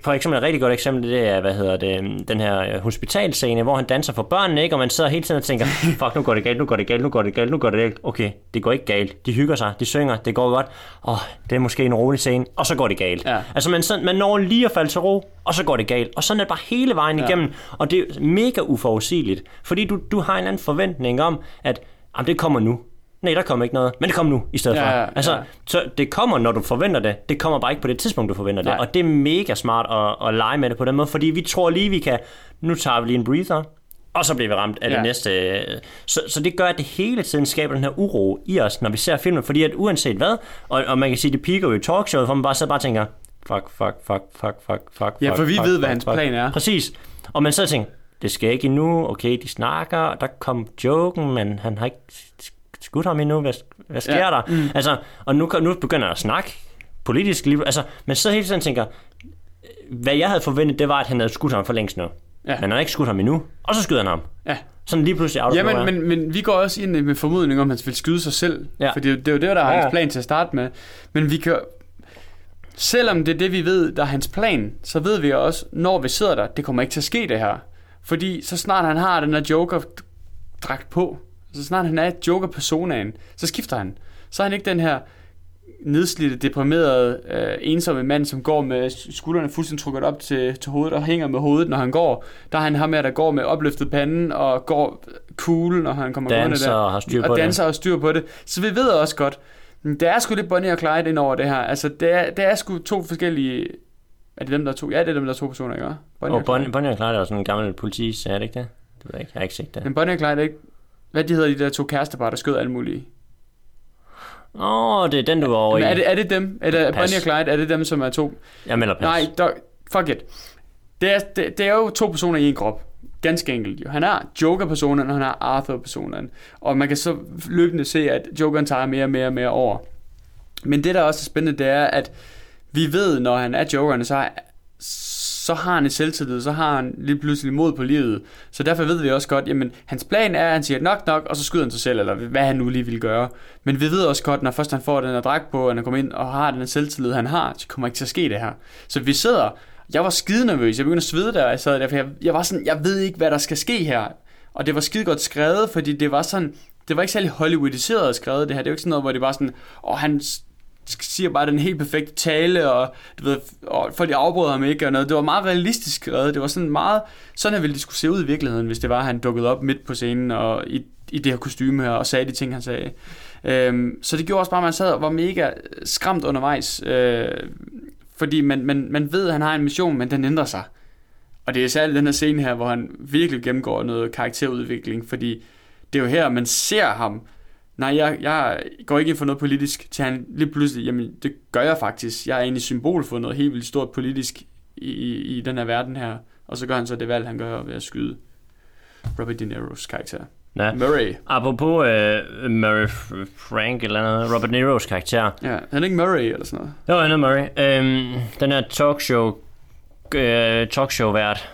for eksempel et rigtig godt eksempel, det er, hvad hedder det, den her øh, hospitalscene, hvor han danser for børnene, ikke? og man sidder hele tiden og tænker, fuck, nu går det galt, nu går det galt, nu går det galt, nu går det galt. Okay, det går ikke galt. De hygger sig, de synger, det går godt. Åh, oh, det er måske en rolig scene, og så går det galt. Ja. Altså, man, man når lige at falde til ro, og så går det galt. Og sådan er det bare hele vejen ja. igennem, og det er mega uforudsigeligt, fordi du, du har en anden forventning om, at jamen det kommer nu. Nej, der kommer ikke noget, men det kommer nu i stedet ja, for. Ja, altså, ja. så det kommer, når du forventer det. Det kommer bare ikke på det tidspunkt, du forventer Nej. det. Og det er mega smart at, at lege med det på den måde, fordi vi tror lige, vi kan, nu tager vi lige en breather, og så bliver vi ramt af ja. det næste. Så, så det gør, at det hele tiden skaber den her uro i os, når vi ser filmen, fordi at uanset hvad, og, og man kan sige, det piker jo i talkshowet, for man bare sidder bare og tænker, fuck, fuck, fuck, fuck, fuck, fuck, Ja, for vi fuck, ved, fuck, hvad hans fuck. plan er. Præcis. Og man så tænker, det skal ikke endnu, okay, de snakker, og der kom joken, men han har ikke skudt ham endnu, hvad, hvad sker ja. der? Mm. Altså, og nu, nu begynder jeg at snakke politisk, altså, men så hele tiden tænker, hvad jeg havde forventet, det var, at han havde skudt ham for længst nu. Ja. Men han har ikke skudt ham endnu, og så skyder han ham. Ja. Sådan lige pludselig out Ja, men, men, men vi går også ind med formodning om, at han vil skyde sig selv. Ja. For det, det er jo det, der er ja. hans plan til at starte med. Men vi kan... Selvom det er det, vi ved, der er hans plan, så ved vi også, når vi sidder der, det kommer ikke til at ske det her. Fordi så snart han har den her Joker-dragt på, så snart han er Joker-personaen, så skifter han. Så er han ikke den her nedslidte, deprimerede, øh, ensomme mand, som går med skuldrene fuldstændig trukket op til, til hovedet og hænger med hovedet, når han går. Der er han ham her, der går med opløftet panden og går cool, når han kommer gående der. og har styr på og det. danser og styr på det. Så vi ved også godt, der er sgu lidt Bonnie og Clyde ind over det her. Altså, det er, det er sgu to forskellige... Er det dem, der er to? Ja, det er dem, der er to personer, ikke? Bonnie Og Bonnie, Bonnie og Clyde er jo sådan en gammel politi, er det ikke det? Det ved jeg ikke, jeg har ikke set det. Men Bonnie og Clyde er ikke... Hvad de hedder de der to kærestepar, der skød alle mulige? Åh, oh, det er den, du var over i. er det, er det dem? Er det Pas. Bonnie og Clyde? Er det dem, som er to? Jeg melder pas. Nej, der, fuck it. Det er, det, det er jo to personer i en krop. Ganske enkelt jo. Han er Joker-personen, og han er Arthur-personen. Og man kan så løbende se, at Jokeren tager mere og mere og mere over. Men det, der også er spændende, det er, at vi ved, når han er Jokeren, så, så har han et selvtillid, så har han lige pludselig mod på livet. Så derfor ved vi også godt, jamen, hans plan er, at han siger nok nok, og så skyder han sig selv, eller hvad han nu lige vil gøre. Men vi ved også godt, når først han får den her dragt på, og han kommer ind og har den her selvtillid, han har, så kommer ikke til at ske det her. Så vi sidder, jeg var skide nervøs, jeg begyndte at svede der, jeg sad der, for jeg, jeg var sådan, jeg ved ikke, hvad der skal ske her. Og det var skide godt skrevet, fordi det var sådan, det var ikke særlig Hollywoodiseret skrevet det her. Det er ikke sådan noget, hvor det var sådan, og han siger bare den helt perfekte tale, og, du ved, og folk de afbrød ham ikke, og noget. Det var meget realistisk skrevet. Det var sådan meget, sådan her ville det skulle se ud i virkeligheden, hvis det var, at han dukkede op midt på scenen, og i i det her kostume her, og sagde de ting, han sagde. Øhm, så det gjorde også bare, at man sad og var mega skræmt undervejs, øh, fordi man, man, man ved, at han har en mission, men den ændrer sig. Og det er særligt den her scene her, hvor han virkelig gennemgår noget karakterudvikling, fordi det er jo her, man ser ham. Nej, jeg, jeg går ikke ind for noget politisk, til han lige pludselig, jamen det gør jeg faktisk. Jeg er egentlig symbol for noget helt vildt stort politisk i, i, i den her verden her. Og så gør han så det valg, han gør ved at skyde Robert De Niro's karakter. Ja. Murray. Apropos uh, Murray Frank eller noget, Robert Niro's karakter. Ja, han er ikke Murray eller sådan noget. Jo, han er Murray. Øhm, den her talkshow, øh, talkshow-vært,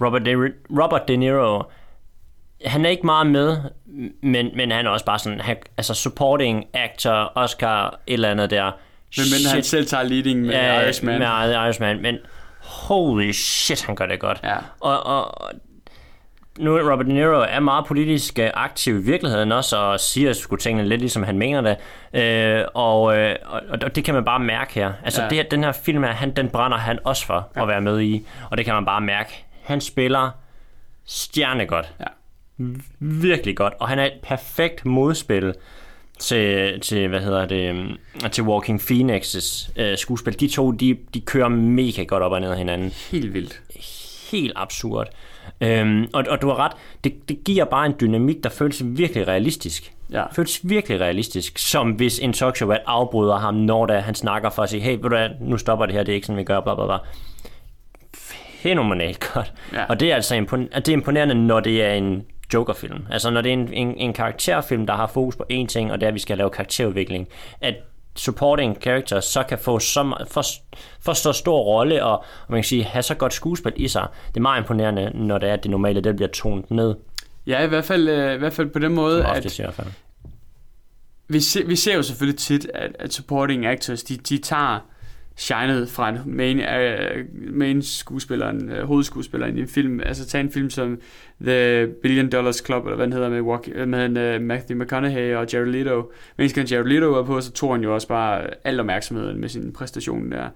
Robert De, Robert De Niro, han er ikke meget med, men, men han er også bare sådan, han, altså supporting actor, Oscar, et eller andet der. Men, men han selv tager leading med ja, Irishman. Med Irishman, men holy shit, han gør det godt. Ja. Og, og nu er Robert De Niro er meget politisk øh, aktiv i virkeligheden også, og siger sgu tingene lidt ligesom han mener det. Øh, og, øh, og, og det kan man bare mærke her. Altså Ja. det, her- den her film, her, han, den brænder han også for at være med i. Og det kan man bare mærke. Han spiller stjernegodt. Ja. Virkelig godt. Og han er et perfekt modspil til, til hvad hedder det, øhm, til Walking Phoenix's øh, skuespil. De to, de, de kører mega godt op og ned af hinanden Helt vildt. helt absurd. Øhm, og, og du har ret, det, det giver bare en dynamik, der føles virkelig realistisk. Ja. Føles virkelig realistisk, som hvis en talkshow afbryder ham, når der, han snakker for at sige, hey, ved du hvad, nu stopper det her, det er ikke sådan, vi gør, bla bla bla. Fænomenalt godt. Ja. Og det er altså impon- det er imponerende, når det er en Joker-film. Altså når det er en, en, en karakterfilm, der har fokus på én ting, og det er, at vi skal lave karakterudvikling. At supporting characters så kan få så, for, for så stor rolle, og, og man kan sige, have så godt skuespil i sig. Det er meget imponerende, når det er, at det normale, det bliver tonet ned. Ja, i hvert fald, øh, i hvert fald på den måde, Som at i hvert fald. vi, se, vi ser jo selvfølgelig tit, at, at supporting actors, de, de tager shinede fra en main, uh, main skuespilleren, uh, hovedskuespilleren i en film. Altså tag en film som The Billion Dollars Club, eller hvad den hedder, med, Walk, øh, med uh, Matthew McConaughey og Jared Leto. Mens kan Jared Leto var på, så tog han jo også bare al opmærksomheden med sin præstation der.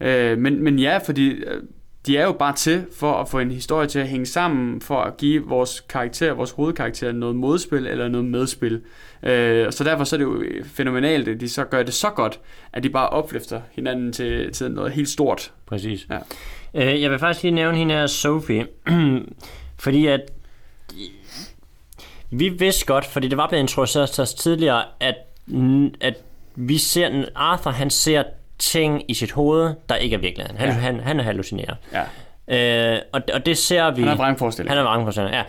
Uh, men, men ja, fordi uh, de er jo bare til for at få en historie til at hænge sammen, for at give vores karakter, vores hovedkarakter noget modspil eller noget medspil. Øh, så derfor så er det jo fænomenalt, at de så gør det så godt, at de bare opløfter hinanden til, til noget helt stort. Præcis. Ja. Øh, jeg vil faktisk lige nævne hende her, Sophie, fordi at vi vidste godt, fordi det var blevet introduceret til os tidligere, at, at vi ser, Arthur han ser ting i sit hoved, der ikke er virkeligheden. Han, Ja. han, han er hallucineret. Ja. Øh, og, og det ser vi... Han har vrangforestilling. Han er vrangforestilling, ja.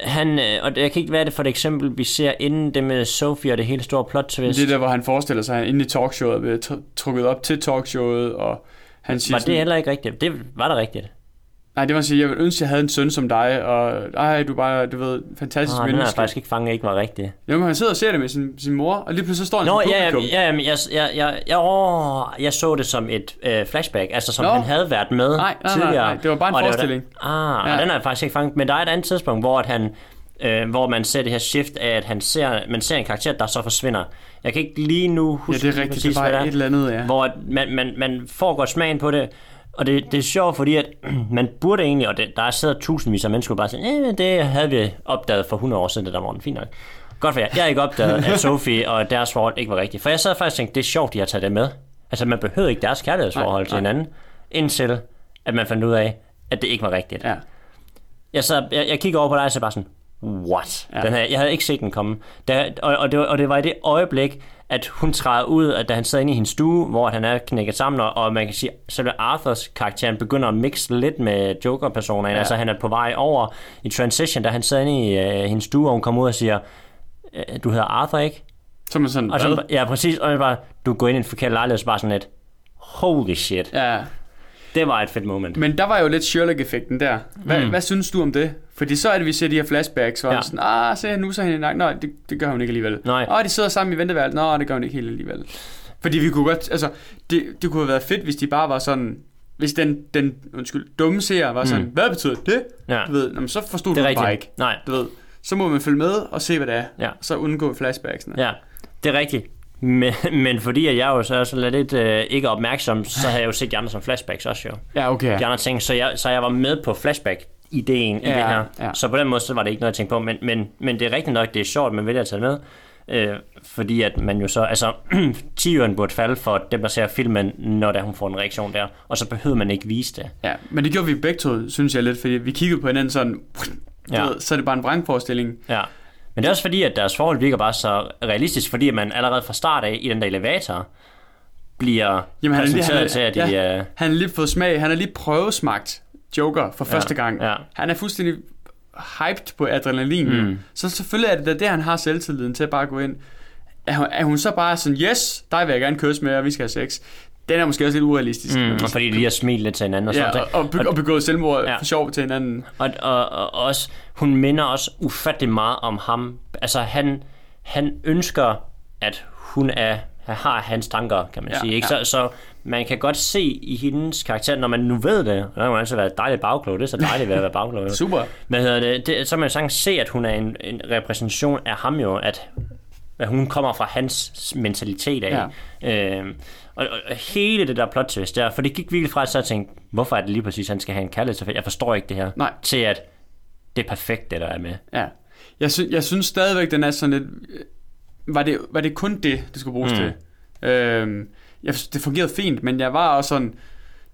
Han, øh, og jeg kan ikke være det for et eksempel, vi ser inden det med Sophie og det hele store plot twist. Det er der, hvor han forestiller sig, at han inde i talkshowet bliver tr- trukket op til talkshowet, og han siger var sådan, det heller ikke rigtigt? Det var da rigtigt. Nej, det at sige, jeg vil ønske, at jeg havde en søn som dig, og ej, du er bare, du ved, fantastisk den har jeg menneske. faktisk ikke fanget, ikke var rigtigt. Jo, men han sidder og ser det med sin, sin mor, og lige pludselig så står han Nå, som ja, ja, publikum. ja, men jeg, jeg, jeg, jeg, åh, jeg så det som et øh, flashback, altså som Nå. han havde været med Nej, nej, nej, tidligere. nej, det var bare en Og forestilling. Det ah, Ja. ja. den har jeg faktisk ikke fanget, men der er et andet tidspunkt, hvor at han øh, hvor man ser det her shift af, at han ser, man ser en karakter, der så forsvinder. Jeg kan ikke lige nu Ja, huske det er rigtigt, præcis, det var hvad et eller andet, ja. Hvor man, man, man får godt smagen på det, og det, det er sjovt, fordi at man burde egentlig, og det, der sidder tusindvis af mennesker bare sådan, eh, det havde vi opdaget for 100 år siden, det der morgen, fint nok. Godt for jer. Jeg har ikke opdaget, at Sophie og deres forhold ikke var rigtigt. For jeg sad faktisk og tænkte, det er sjovt, de har taget det med. Altså, man behøvede ikke deres kærlighedsforhold Nej, til hinanden, indtil at man fandt ud af, at det ikke var rigtigt. Ja. Jeg, sad, jeg, jeg kigger over på dig, og så bare sådan, what? Ja. Den her, jeg havde ikke set den komme. Da, og, og, det, var- og det var i det øjeblik, at hun træder ud, at da han sidder inde i hendes stue, hvor han er knækket sammen, og, man kan sige, så bliver Arthurs karakteren begynder at mixe lidt med Joker-personerne. Ja. Altså han er på vej over i Transition, da han sidder inde i øh, hendes stue, og hun kommer ud og siger, "Øh, du hedder Arthur, ikke? Så man sådan, Og så, ja, præcis, og jeg bare, du går ind i en forkert lejlighed, og så bare sådan et, holy shit. Ja, Det var et fedt moment. men der var jo lidt Sherlock-effekten der. Hvad, mm. hvad synes du om det? Fordi så er det, vi ser de her flashbacks, hvor ja. Sådan, ah, se nu så hende i nakken. Nej, det, det gør hun ikke alligevel. Nej. Åh, de sidder sammen i venteværelset. Nå, det gør hun ikke helt alligevel. Fordi vi kunne godt, altså, det, det kunne have været fedt, hvis de bare var sådan, hvis den, den undskyld, dumme seer var sådan, mm. hvad betyder det? Ja. Du ved, jamen, så forstod Det du bare ikke. Nej, Du ved, så må man følge med og se, hvad det er. Ja. Og så undgå flashbacksene. Ja, det er rigtigt. Men, men fordi at jeg jo så så lidt øh, ikke opmærksom, så har jeg jo set de andre som flashbacks også jo. Ja, okay. De andre ting, så jeg, så jeg var med på flashback ideen i Ja, det her. ja. Så på den måde, så var det ikke noget, jeg tænkte på. Men, men, men det er rigtigt nok, det er sjovt, man vælger at tage med. Øh, fordi at man jo så, altså, 10'eren burde falde for dem, der ser filmen, når der hun får en reaktion der. Og så behøver man ikke vise det. Ja, men det gjorde vi begge to, synes jeg lidt, fordi vi kiggede på hinanden sådan, Ja. ja. ved, så er det bare en vrangforestilling. Ja. Men det er også fordi, at deres forhold virker bare så realistisk, fordi man allerede fra start af i den der elevator bliver Jamen, han er lige, præsenteret han, til, at de... ja, øh, han har lige fået smag, han har lige prøvesmagt Joker for første gang. ja. Han er fuldstændig hyped på adrenalin. Mm. Så selvfølgelig er det da det, han har selvtilliden til at bare gå ind. Er hun, er hun så bare sådan, yes, dig vil jeg gerne kysse med, og vi skal have sex. Den er måske også lidt urealistisk. Mm, og fordi de har smilet lidt til hinanden og sådan ja, og, og, be, og begået selvmord Ja. for sjov til hinanden. Og, og, og også, hun minder også ufattelig meget om ham. Altså, han, han ønsker, at hun er, har hans tanker, kan man Ja, sige. Ikke? ja. Så, så man kan godt se i hendes karakter, når man nu ved det, og der må altså være dejligt bagklog, det er så dejligt ved at være bagklog. Super. Hedder det? det så man sagtens se, at hun er en, en repræsentation af ham jo, at, at hun kommer fra hans mentalitet af. Ja. Øhm, og, og, hele det der plot twist der, for det gik virkelig fra, at så jeg tænkte, hvorfor er det lige præcis, han skal have en kærlighed? Jeg forstår ikke det her. Nej. Til at det er perfekt, det der er med. Ja. Jeg, sy- jeg synes stadigvæk, den er sådan lidt... Var det, var det kun det, det skulle bruges mm. til? Øhm, jeg, det fungerede fint, men jeg var også sådan...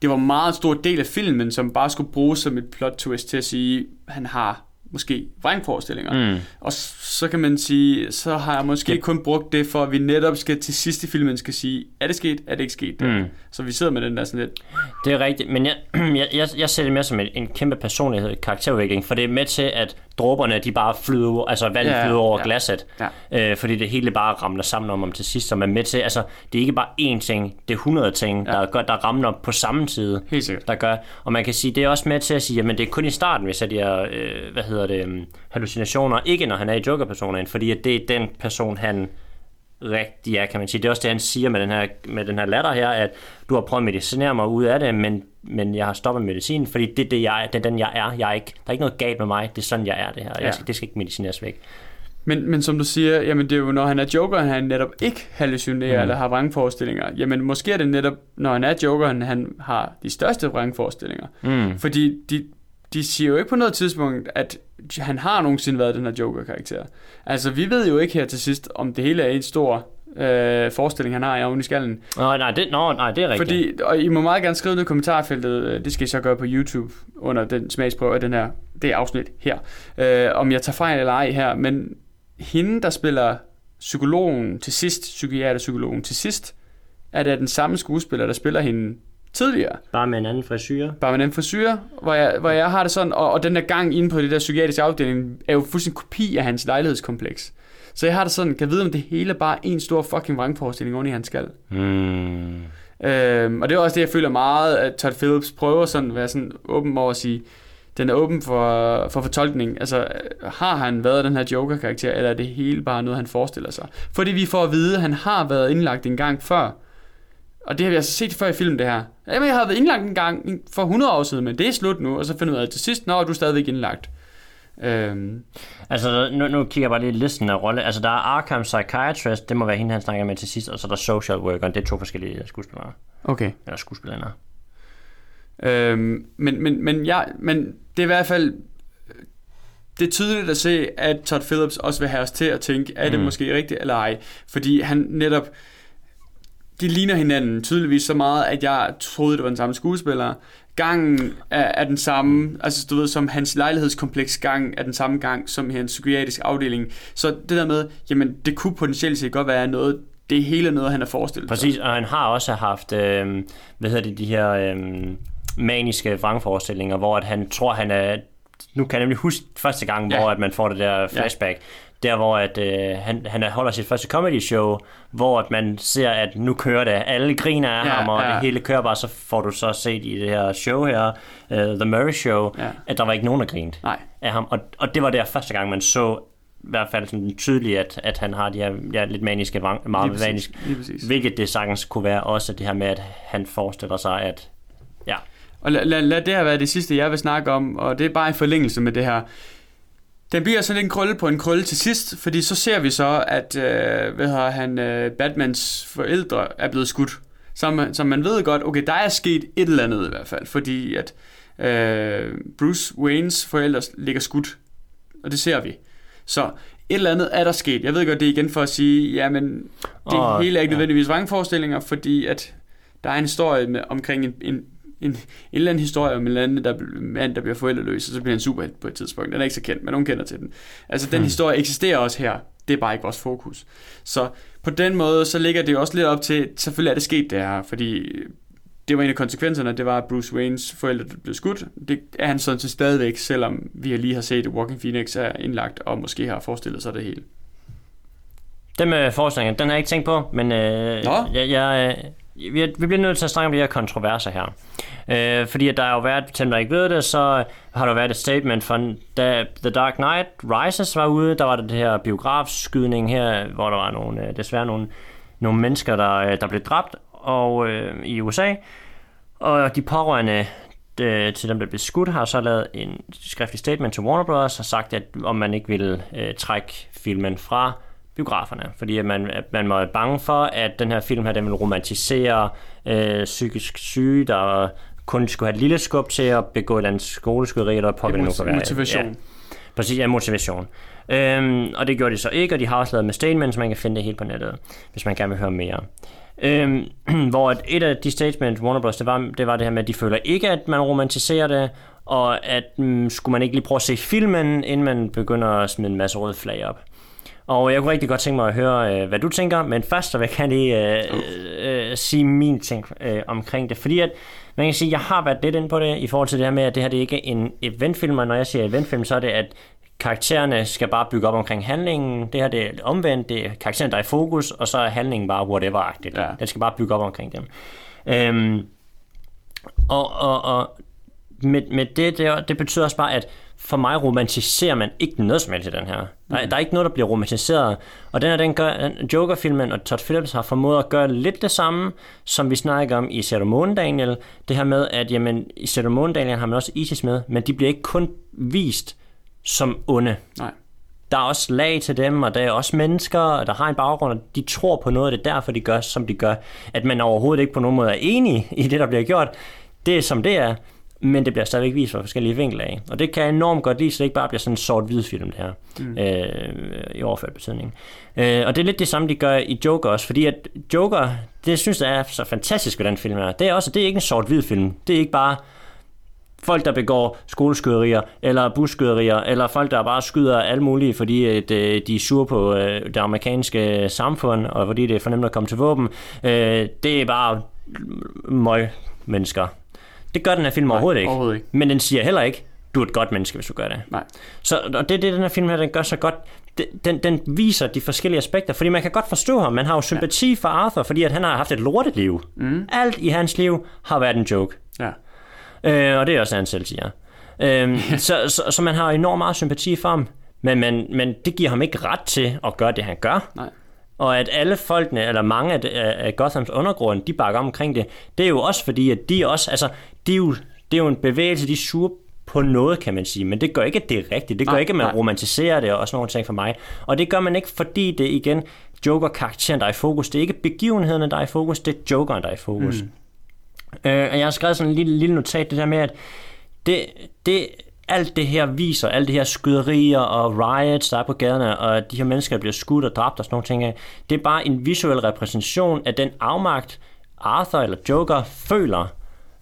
Det var en meget stor del af filmen, som bare skulle bruges som et plot twist til at sige, han har måske vrangforestillinger. Mm. Og så kan man sige, så har jeg måske Det- kun brugt det, for at vi netop skal til sidst i filmen skal sige, er det sket, er det ikke sket? Mm. Så vi sidder med den der sådan lidt, Det er rigtigt, men jeg, jeg, jeg, jeg ser det mere som en, en kæmpe personlighed, karakterudvikling, for det er med til, at dråberne, de bare flyder, over- altså vandet Ja, flyder over ja. glasset, Ja. øh, fordi det hele bare ramler sammen om, om til sidst, som er med til, altså det er ikke bare én ting, det er 100 ting, ja. der, gør, der ramler på samme tid, helt sikkert. der gør, og man kan sige, det er også med til at sige, jamen det er kun i starten, vi ser de her, øh, hvad hedder det, um, hallucinationer, ikke når han er i Joker-personen, fordi at det er den person, han rigtig er, kan man sige. Det er også det, han siger med den her, med den her latter her, at du har prøvet at medicinere mig ud af det, men, men jeg har stoppet medicinen, fordi det er, det, jeg, det er den, jeg er. Jeg er ikke, der er ikke noget galt med mig, det er sådan, jeg er det her. Jeg Ja. skal, det skal ikke medicineres væk. Men, men som du siger, jamen det er jo, når han er Joker, han netop ikke hallucinerer Mm. eller har vrangforestillinger. Jamen måske er det netop, når han er Joker, han, han har de største vrangforestillinger. Mm. Fordi de, de siger jo ikke på noget tidspunkt, at han har nogensinde været den her Joker-karakter. Altså vi ved jo ikke her til sidst, om det hele er en stor øh, forestilling, han har i oven i skallen. Nå, nej, det, nå, nej, det er rigtigt. Fordi, og I må meget gerne skrive ned i kommentarfeltet, øh, det skal I så gøre på YouTube under den smagsprøve af den her, det afsnit her, øh, om jeg tager fejl eller ej her, men hende, der spiller psykologen til sidst, psykiaterpsykologen til sidst, er det den samme skuespiller, der spiller hende tidligere, Bare med en anden frisyr. bare med den frisyr, hvor jeg, hvor jeg har det sådan, og, og den der gang inde på det der psykiatriske afdeling, er jo fuldstændig kopi af hans lejlighedskompleks. Så jeg har det sådan, kan vide, om det hele bare er en stor fucking vrangforestilling oven i hans skal. Mm. Øhm, og det er også det, jeg føler meget, at Todd Phillips prøver sådan at være sådan åben over at sige, den er åben for, for fortolkning. Altså, har han været den her Joker-karakter, eller er det hele bare noget, han forestiller sig? Fordi vi får at vide, at han har været indlagt en gang før. Og det har vi altså set før i filmen, det her. Jamen, jeg har været indlagt en gang for 100 år siden, men det er slut nu, og så finder vi ud af til sidst, når du er stadigvæk indlagt. Øhm, Altså, nu, nu kigger jeg bare lige listen af rolle. Altså, der er Arkham Psychiatrist, det må være hende, han snakker med til sidst, og så er der Social Worker, det er to forskellige skuespillere. okay. Eller skuespillere. Øhm, men, men, men, ja, men det er i hvert fald det er tydeligt at se, at Todd Phillips også vil have os til at tænke, er det Mm. måske rigtigt eller ej? Fordi han netop, de ligner hinanden tydeligvis så meget, at jeg troede, det var den samme skuespiller. Gangen er, er den samme, altså du ved, som hans lejlighedskompleks gang er den samme gang som hans psykiatriske afdeling. Så det der med, jamen det kunne potentielt set godt være noget, det er hele noget, han har forestillet sig. Præcis, og han har også haft, øh, hvad hedder det, de her øh, maniske vrangforestillinger, hvor at han tror, han er... Nu kan jeg nemlig huske første gang, Ja. hvor at man får det der flashback. Der, hvor at, øh, han, han holder sit første comedy show, hvor at man ser, at nu kører det. Alle griner af Ja, ham, og ja. det hele kører bare. Så får du så set i det her show her, uh, The Murray Show, Ja. at der var ikke nogen, der grinte Nej. af ham. Og, og det var der første gang, man så i hvert fald sådan tydeligt, at, at han har de her ja, lidt maniske, meget Lige præcis. Hvilket det sagtens kunne være også det her med, at han forestiller sig, at ja, Og lad, lad, lad det her være det sidste, jeg vil snakke om, og det er bare i forlængelse med det her. Den bliver sådan en krølle på en krølle til sidst, fordi så ser vi så, at øh, hvad hedder han, øh, Batmans forældre er blevet skudt. Så man, så man ved godt, okay, der er sket et eller andet i hvert fald, fordi at Øh, Bruce Waynes forældre ligger skudt, og det ser vi. Så et eller andet er der sket. Jeg ved godt, det er igen for at sige, jamen, det Åh, hele er ikke ja. nødvendigvis vrangforestillinger, fordi at der er en historie med, omkring en, en, en, en eller anden historie om en eller anden der, mand, der bliver forældreløs, og så bliver han superhelt på et tidspunkt. Den er ikke så kendt, men nogen kender til den. Altså, den Hmm. historie eksisterer også her. Det er bare ikke vores fokus. Så på den måde, så ligger det også lidt op til, selvfølgelig er det sket det her, fordi det var en af konsekvenserne, det var, at Bruce Waynes forældre blev skudt. Det er han sådan set stadigvæk, selvom vi lige har set, at Walking Phoenix er indlagt, og måske har forestillet sig det hele. Den med forestillingen, den har jeg ikke tænkt på, men øh, Nå. jeg, jeg, øh, vi, vi bliver nødt til at snakke om de her kontroverser her. Øh, fordi at der har jo været, til der ikke ved det, så har der været et statement fra, da The Dark Knight Rises var ude, der var der det her biografskydning her, hvor der var nogle, øh, desværre nogle, nogle mennesker, der, øh, der blev dræbt og, øh, i USA. Og de pårørende øh, til dem, der blev skudt, har så lavet en skriftlig statement til Warner Bros. og sagt, at om man ikke ville øh, trække filmen fra biograferne, fordi at man, at man var bange for, at den her film her, den ville romantisere øh, psykisk syge, der kun skulle have et lille skub til at begå et eller andet skoleskyderi, eller pågældende nu kan være. Motivation. Ja, præcis, ja, motivation. Øhm, og det gjorde de så ikke, og de har også lavet med statements, man kan finde det helt på nettet, hvis man gerne vil høre mere. Øhm, hvor et, et af de statements, Warner Bros., det var, det var det her med, at de føler ikke, at man romantiserer det, og at mm, skulle man ikke lige prøve at se filmen, inden man begynder at smide en masse røde flag op. Og jeg kunne rigtig godt tænke mig at høre, øh, hvad du tænker, men først så vil jeg gerne lige øh, øh, sige min ting øh, omkring det, fordi at man kan sige, at jeg har været lidt ind på det i forhold til det her med, at det her det er ikke en eventfilm, og når jeg siger eventfilm, så er det, at karaktererne skal bare bygge op omkring handlingen. Det her det er omvendt, det er karaktererne, der er i fokus, og så er handlingen bare whatever-agtigt. Ja. Den skal bare bygge op omkring dem. Øhm, og, og, og med, med det, det, det betyder også bare, at for mig romantiserer man ikke noget som helst i den her. Der, der er ikke noget, der bliver romantiseret. Og den her, den gør, Joker-filmen og Todd Phillips har formået at gøre lidt det samme, som vi snakker om i Ceremony Daniel. Det her med, at jamen, i Ceremony Daniel har man også Isis med, men de bliver ikke kun vist som onde. Nej. Der er også lag til dem, og der er også mennesker, der har en baggrund, og de tror på noget, og det er derfor, de gør, som de gør. At man overhovedet ikke på nogen måde er enig i det, der bliver gjort, det er som det er, men det bliver stadigvæk vist fra forskellige vinkler af. Og det kan jeg enormt godt lide, så det ikke bare bliver sådan en sort-hvid film, det her, mm. øh, i overført betydning. Øh, og det er lidt det samme, de gør i Joker også, fordi at Joker, det synes jeg er så fantastisk ved den film her. Det er også, det er ikke en sort-hvid film. Det er ikke bare folk, der begår skoleskyderier, eller busskyderier, eller folk, der bare skyder alle mulige, fordi at, øh, de er sure på øh, det amerikanske samfund, og fordi det er for nemt at komme til våben. Øh, det er bare møg mennesker. Det gør den her film overhovedet ikke. overhovedet ikke. Men den siger heller ikke, du er et godt menneske, hvis du gør det. Nej. Så og det er det, den her film her, den gør så godt. Den, den viser de forskellige aspekter, fordi man kan godt forstå ham. Man har jo sympati for Arthur, fordi at han har haft et lortet Mm. Alt i hans liv har været en joke. Ja. Øh, og det er også, han selv siger. Øh, så, så, så man har enormt meget sympati for ham, men, men, men det giver ham ikke ret til at gøre det, han gør. Nej. Og at alle folkene, eller mange af, af Gothams undergrund, de bakker omkring det, det er jo også fordi, at de også, altså, det er jo, det er jo en bevægelse, de er sure på noget, kan man sige. Men det gør ikke, at det er rigtigt. Det gør Nej, ikke, at man nej. romantiserer det og sådan nogle ting for mig. Og det gør man ikke, fordi det igen Joker-karakteren, der er i fokus. Det er ikke begivenhederne, der er i fokus. Det er Jokeren, der er i fokus. Mm. Øh, og jeg har skrevet sådan en lille, lille notat, det der med, at det, det, alt det her viser, alle de her skyderier og riots, der er på gaderne, og de her mennesker, der bliver skudt og dræbt og sådan nogle ting, det er bare en visuel repræsentation af den afmagt, Arthur eller Joker føler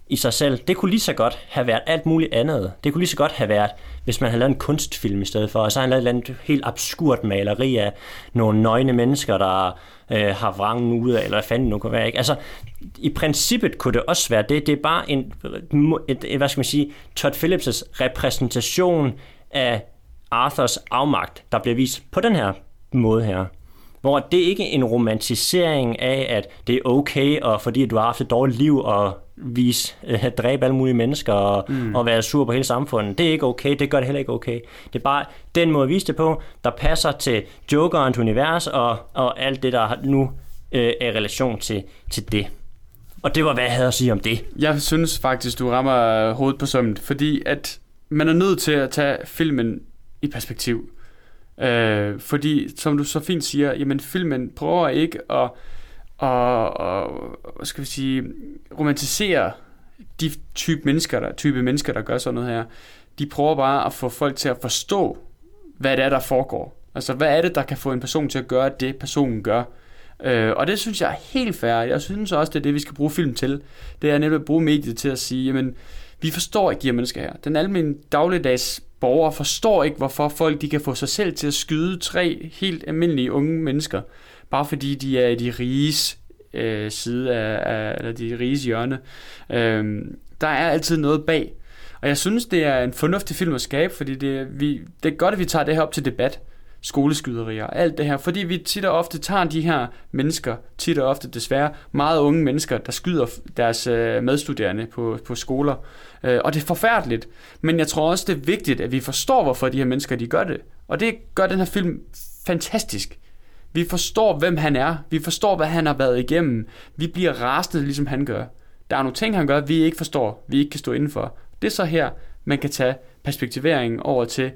i sig selv. Det kunne lige så godt have været alt muligt andet. Det kunne lige så godt have været, hvis man havde lavet en kunstfilm i stedet for, og så har han lavet et eller andet helt absurd maleri af nogle nøgne mennesker, der øh, har vrangen ude af, eller hvad fanden nu kan være. Ikke? Altså, i princippet kunne det også være det. Det er bare en, et, et, hvad skal man sige, Todd Phillips' repræsentation af Arthurs afmagt, der bliver vist på den her måde her. Hvor det ikke er en romantisering af, at det er okay, og fordi du har haft et dårligt liv, og vise, øh, dræbe alle mulige mennesker, og, mm. og være sur på hele samfundet. Det er ikke okay, det gør det heller ikke okay. Det er bare den måde at vise det på, der passer til Jokerens univers, og, og alt det, der nu øh, er i relation til, til det. Og det var, hvad jeg havde at sige om det. Jeg synes faktisk, du rammer hovedet på sømmet, fordi at man er nødt til at tage filmen i perspektiv. Øh, fordi, som du så fint siger, jamen filmen prøver ikke at, og, og hvad skal vi sige, romantisere de type mennesker, der, type mennesker, der gør sådan noget her, de prøver bare at få folk til at forstå, hvad det er, der foregår. Altså, hvad er det, der kan få en person til at gøre det, personen gør? Øh, og det synes jeg er helt fair. Jeg synes også, det er det, vi skal bruge film til. Det er netop at bruge mediet til at sige, jamen, vi forstår ikke de her mennesker her. Den almindelige dagligdags borger forstår ikke, hvorfor folk de kan få sig selv til at skyde tre helt almindelige unge mennesker, bare fordi de er i de riges øh, side af, af, eller de riges hjørne. Øh, der er altid noget bag. Og jeg synes, det er en fornuftig film at skabe, fordi det, vi, det er godt, at vi tager det her op til debat skoleskyderier og alt det her, fordi vi tit og ofte tager de her mennesker, tit og ofte desværre, meget unge mennesker, der skyder deres øh, medstuderende på, på skoler. Øh, og det er forfærdeligt, men jeg tror også, det er vigtigt, at vi forstår, hvorfor de her mennesker de gør det. Og det gør den her film fantastisk. Vi forstår, hvem han er. Vi forstår, hvad han har været igennem. Vi bliver rasende, ligesom han gør. Der er nogle ting, han gør, vi ikke forstår, vi ikke kan stå indenfor. Det er så her, man kan tage perspektiveringen over til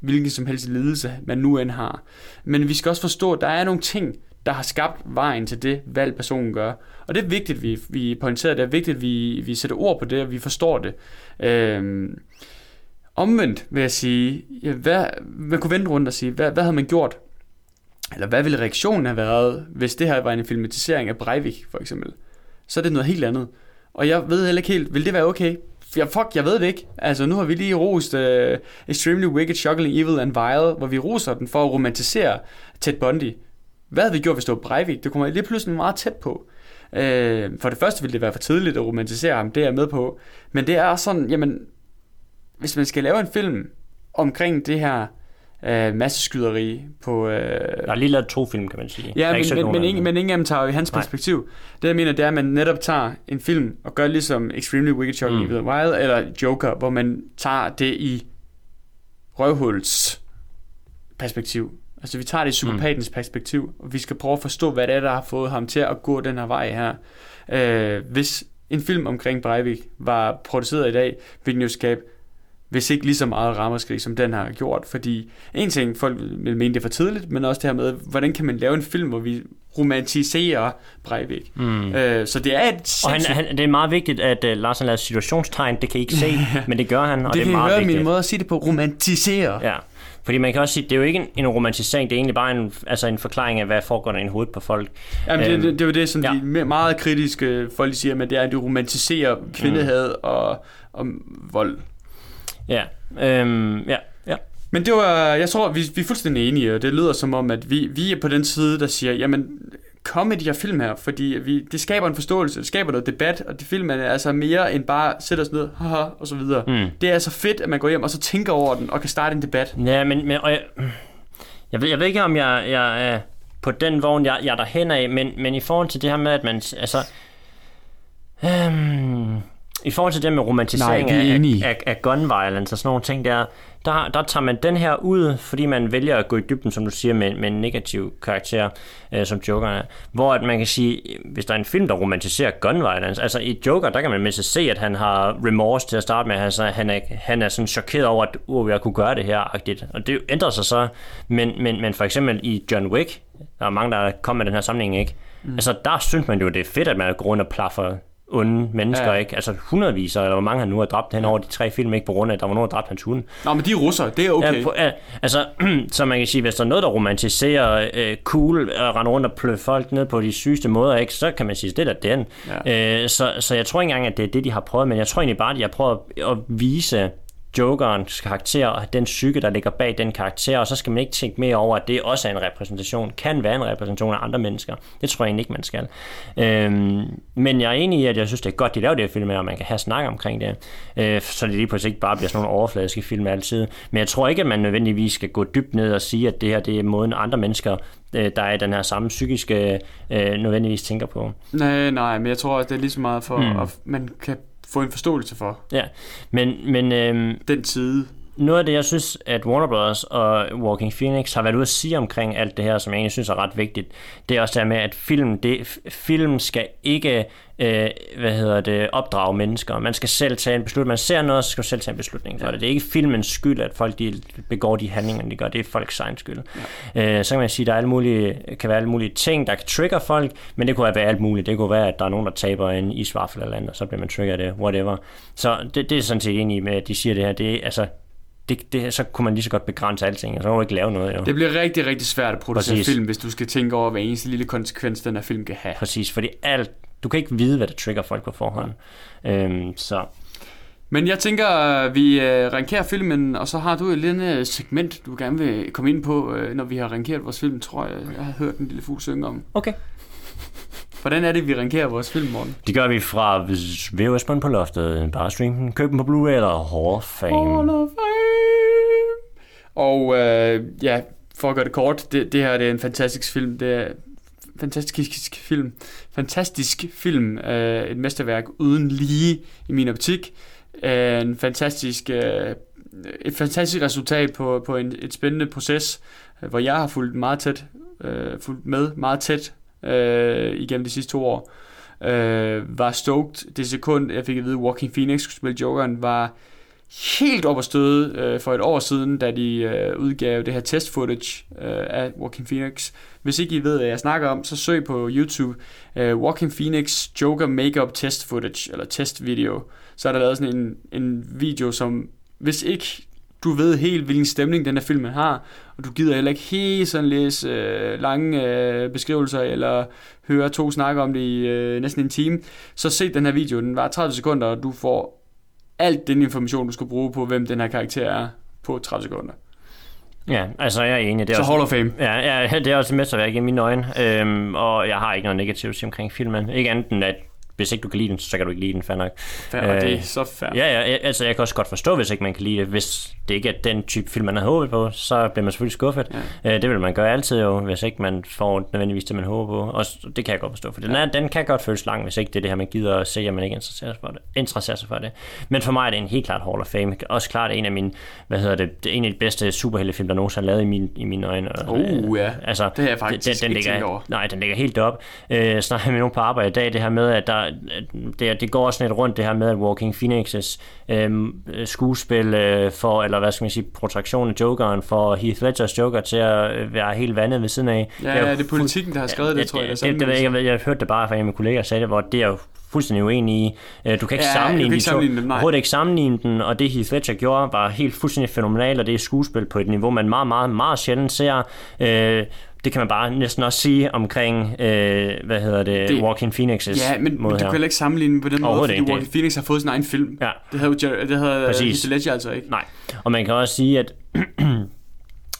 hvilken som helst lidelse, man nu end har. Men vi skal også forstå, at der er nogle ting, der har skabt vejen til det valg, personen gør. Og det er vigtigt, at vi, vi pointerer det. Det er vigtigt, at vi, vi sætter ord på det, og vi forstår det. Øhm, omvendt vil jeg sige, ja, hvad, man kunne vende rundt og sige, hvad, hvad havde man gjort? Eller hvad ville reaktionen have været, hvis det her var en filmatisering af Breivik, for eksempel? Så er det noget helt andet. Og jeg ved heller ikke helt, vil det være okay? Ja, fuck, jeg ved det ikke. Altså, nu har vi lige rost uh, Extremely Wicked, Shockingly Evil and Vile, hvor vi roser den for at romantisere Ted Bundy. Hvad havde vi gjort, hvis det var Breivik? Det kommer lige pludselig meget tæt på. Uh, for det første ville det være for tidligt at romantisere ham, det er jeg med på. Men det er sådan, jamen, hvis man skal lave en film omkring det her øh, masseskyderi på... Øh, der er lige lavet to film, kan man sige. Ja, men, men, men, ingen, men ingen af dem tager jo i hans Nej. perspektiv. Det jeg mener, det er, at man netop tager en film og gør ligesom Extremely Wicked Shocking mm. Evil Wild eller Joker, hvor man tager det i røvhuls perspektiv. Altså vi tager det i psykopatens mm. perspektiv, og vi skal prøve at forstå, hvad det er, der har fået ham til at gå den her vej her. Øh, hvis en film omkring Breivik var produceret i dag, ville den jo skabe hvis ikke lige så meget ramaskrig, som den har gjort. Fordi en ting, folk vil mene, det er for tidligt, men også det her med, hvordan kan man lave en film, hvor vi romantiserer Breivik. Mm. Øh, så det er et Og han, han, det er meget vigtigt, at uh, Lars har lavet situationstegn, det kan I ikke se, men det gør han, og det, det er meget vigtigt. Det kan min måde at sige det på, romantisere. Ja. Fordi man kan også sige, det er jo ikke en, en romantisering, det er egentlig bare en, altså en forklaring af, hvad foregår der i hovedet på folk. Jamen, det, øhm, det, det er jo det, som ja. de meget kritiske folk siger, men det er, at du romantiserer kvindehad mm. og, og vold. Ja, øhm, ja, ja. Men det var, jeg tror, vi, vi er fuldstændig enige, og det lyder som om, at vi, vi er på den side, der siger, jamen, kom med de her film her, fordi vi, det skaber en forståelse, det skaber noget debat, og det film er altså mere end bare sætte os ned, haha, og så videre. Mm. Det er altså fedt, at man går hjem og så tænker over den, og kan starte en debat. Ja, men, men og jeg, jeg, ved, jeg ved ikke, om jeg, jeg er på den vogn, jeg, jeg er derhen af, men, men i forhold til det her med, at man, altså, øhm, i forhold til det med romantisering Nej, af, af, af gun violence og sådan nogle ting der, der, der tager man den her ud, fordi man vælger at gå i dybden, som du siger, med, med en negativ karakter, øh, som Joker er. Hvor at man kan sige, hvis der er en film, der romantiserer gun violence, altså i Joker, der kan man mindst se, at han har remorse til at starte med, altså han er, han er sådan chokeret over, at uh, jeg kunne gøre det her, agtigt. og det ændrer sig så, men, men, men for eksempel i John Wick, der er mange, der kommer med den her sammenhæng, ikke? Mm. Altså der synes man jo, det er fedt, at man går rundt og plaffer onde mennesker, ja. ikke? Altså hundredvis, eller hvor mange han nu har dræbt hen over de tre film, ikke på grund af, at der var nogen, der dræbt hans hund. Nå, men de er russer, det er okay. Ja, på, ja, altså, så man kan sige, hvis der er noget, der romantiserer uh, cool, og rende rundt og plø folk ned på de sygeste måder, ikke? så kan man sige, det er den. Ja. Uh, så, så jeg tror ikke engang, at det er det, de har prøvet, men jeg tror egentlig bare, at de har prøvet at vise Jokerens karakter og den psyke, der ligger bag den karakter, og så skal man ikke tænke mere over, at det også er en repræsentation, kan være en repræsentation af andre mennesker. Det tror jeg egentlig ikke, man skal. Øhm, men jeg er enig i, at jeg synes, det er godt, de laver det her film, og man kan have snak omkring det, øh, så det lige pludselig ikke bare bliver sådan nogle overfladiske film altid. Men jeg tror ikke, at man nødvendigvis skal gå dybt ned og sige, at det her det er måden andre mennesker øh, der er den her samme psykiske øh, nødvendigvis tænker på. Nej, nej, men jeg tror også, det er lige så meget for, mm. at man kan få en forståelse for. Ja, men... men øhm, den side. noget af det, jeg synes, at Warner Bros. og Walking Phoenix har været ude at sige omkring alt det her, som jeg egentlig synes er ret vigtigt, det er også det med, at film, det, film skal ikke øh, hvad hedder det, opdrage mennesker. Man skal selv tage en beslutning. Man ser noget, så skal man selv tage en beslutning for ja. det. Det er ikke filmens skyld, at folk de begår de handlinger, de gør. Det er folks egen skyld. Ja. Øh, så kan man sige, at der er alle mulige, kan være alle mulige ting, der kan trigger folk, men det kunne være alt muligt. Det kunne være, at der er nogen, der taber en isvaffel eller andet, og så bliver man trigger det, whatever. Så det, det er sådan set enig med, at de siger det her. Det er, altså, det, det, så kunne man lige så godt begrænse alting, og så må du ikke lave noget. Jo. Det bliver rigtig, rigtig svært at producere Præcis. film, hvis du skal tænke over, hvad eneste lille konsekvens den her film kan have. Præcis, fordi alt, du kan ikke vide, hvad der trigger folk på forhånd. Øhm, så men jeg tænker, vi øh, rankerer filmen, og så har du et lille segment, du gerne vil komme ind på, øh, når vi har rankeret vores film, tror jeg, jeg har hørt en lille fugl synge om. Okay. Hvordan er det, vi rankerer vores film, morgen? Det gør vi fra VHS på loftet, bare stream den, køb den på Blu-ray eller Hall of Fame. Hall of Fame. Og øh, ja, for at gøre det kort, det, det her det er en fantastisk film. Det er fantastisk film. Fantastisk film. Øh, et mesterværk uden lige i min optik. Øh, en fantastisk, øh, et fantastisk resultat på, på en, et spændende proces, øh, hvor jeg har fulgt meget tæt, øh, fulgt med meget tæt øh, igennem de sidste to år. Øh, var stoked det sekund, jeg fik at vide, at Walking Phoenix skulle spille Jokeren, var helt op at støde øh, for et år siden, da de øh, udgav det her test footage øh, af Walking Phoenix. Hvis ikke I ved, hvad jeg snakker om, så søg på YouTube øh, Walking Phoenix Joker Makeup Test Footage, eller test video. Så er der lavet sådan en, en video, som hvis ikke du ved helt, hvilken stemning den her film har, og du gider heller ikke helt sådan læse øh, lange øh, beskrivelser, eller høre to snakke om det i øh, næsten en time, så se den her video, den var 30 sekunder, og du får alt den information, du skal bruge på, hvem den her karakter er på 30 sekunder. Ja, altså jeg er enig. Det er så også, Hall of Fame. Ja, ja, det er også et mesterværk i mine øjne, øhm, og jeg har ikke noget negativt at sige omkring filmen. Ikke andet end, at hvis ikke du kan lide den, så kan du ikke lide den, fair nok. Fair, øh, det er så fair. Ja, ja, altså jeg kan også godt forstå, hvis ikke man kan lide det. Hvis det ikke er den type film, man har håbet på, så bliver man selvfølgelig skuffet. Ja. Øh, det vil man gøre altid jo, hvis ikke man får nødvendigvis det, man håber på. Og det kan jeg godt forstå, for den, er, den kan godt føles lang, hvis ikke det er det her, man gider at se, at man ikke interesserer sig for det. Interesserer sig for det. Men for mig er det en helt klart Hall of Fame. Også klart en af mine, hvad hedder det, det er en af de bedste superheltefilm, der nogensinde har lavet i, min, i mine øjne. Uh, ja. Altså, det er jeg faktisk den, den ligger, over. Nej, den ligger helt op. Øh, snakker med nogen på arbejde i dag, det her med, at der, det det, det går også lidt rundt det her med, at Walking Phoenix's øh, skuespil øh, for, eller hvad skal man sige, protraktion af Jokeren for Heath Ledgers Joker til at øh, være helt vandet ved siden af. Ja, det er, ja, det er politikken, der har skrevet det, tror jeg. Det, det, det, jeg, jeg, jeg hørte det bare fra en af mine kolleger, sagde det, hvor det er jo fuldstændig uenig i. Øh, du kan ikke ja, sammenligne, kan ikke sammenligne dem, overhovedet ikke sammenligne den, og det Heath Ledger gjorde var helt fuldstændig fænomenalt, og det er skuespil på et niveau, man meget, meget, meget sjældent ser. Øh, det kan man bare næsten også sige omkring, øh, hvad hedder det, det Walking Phoenix's Ja, men, men du kan heller ikke sammenligne på den måde, fordi Walking Phoenix har fået sin egen film. Ja. Det havde, det havde Heath Ledger altså ikke. Nej, og man kan også sige, at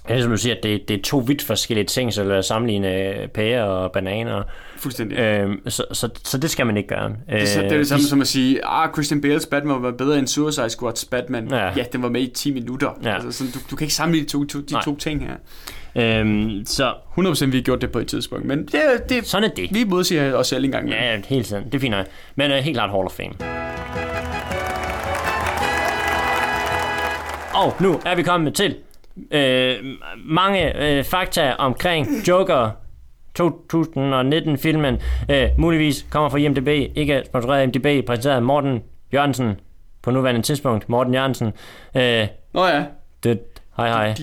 Ja, som du siger, at det, det er to vidt forskellige ting, så at sammenligne pærer og bananer. Fuldstændig. Øhm, så, så, så det skal man ikke gøre. Det, så, det er det samme de, som at sige, ah, Christian Bales Batman var bedre end Suicide Squad's Batman. Ja, ja den var med i 10 minutter. Ja. Altså, så du, du kan ikke sammenligne de to, to, de to ting her. Øhm, så 100% vi har gjort det på et tidspunkt, men det, det, sådan er det. Vi modsiger os selv engang. Ja, helt tiden. Det er fint. Men uh, helt klart Hall of Fame. Og nu er vi kommet til øh, mange øh, fakta omkring Joker 2019-filmen. Øh, muligvis kommer fra IMDb, ikke sponsoreret IMDb, præsenteret af Morten Jørgensen på nuværende tidspunkt. Morten Jørgensen. Øh, Nå ja. Det, hej hej.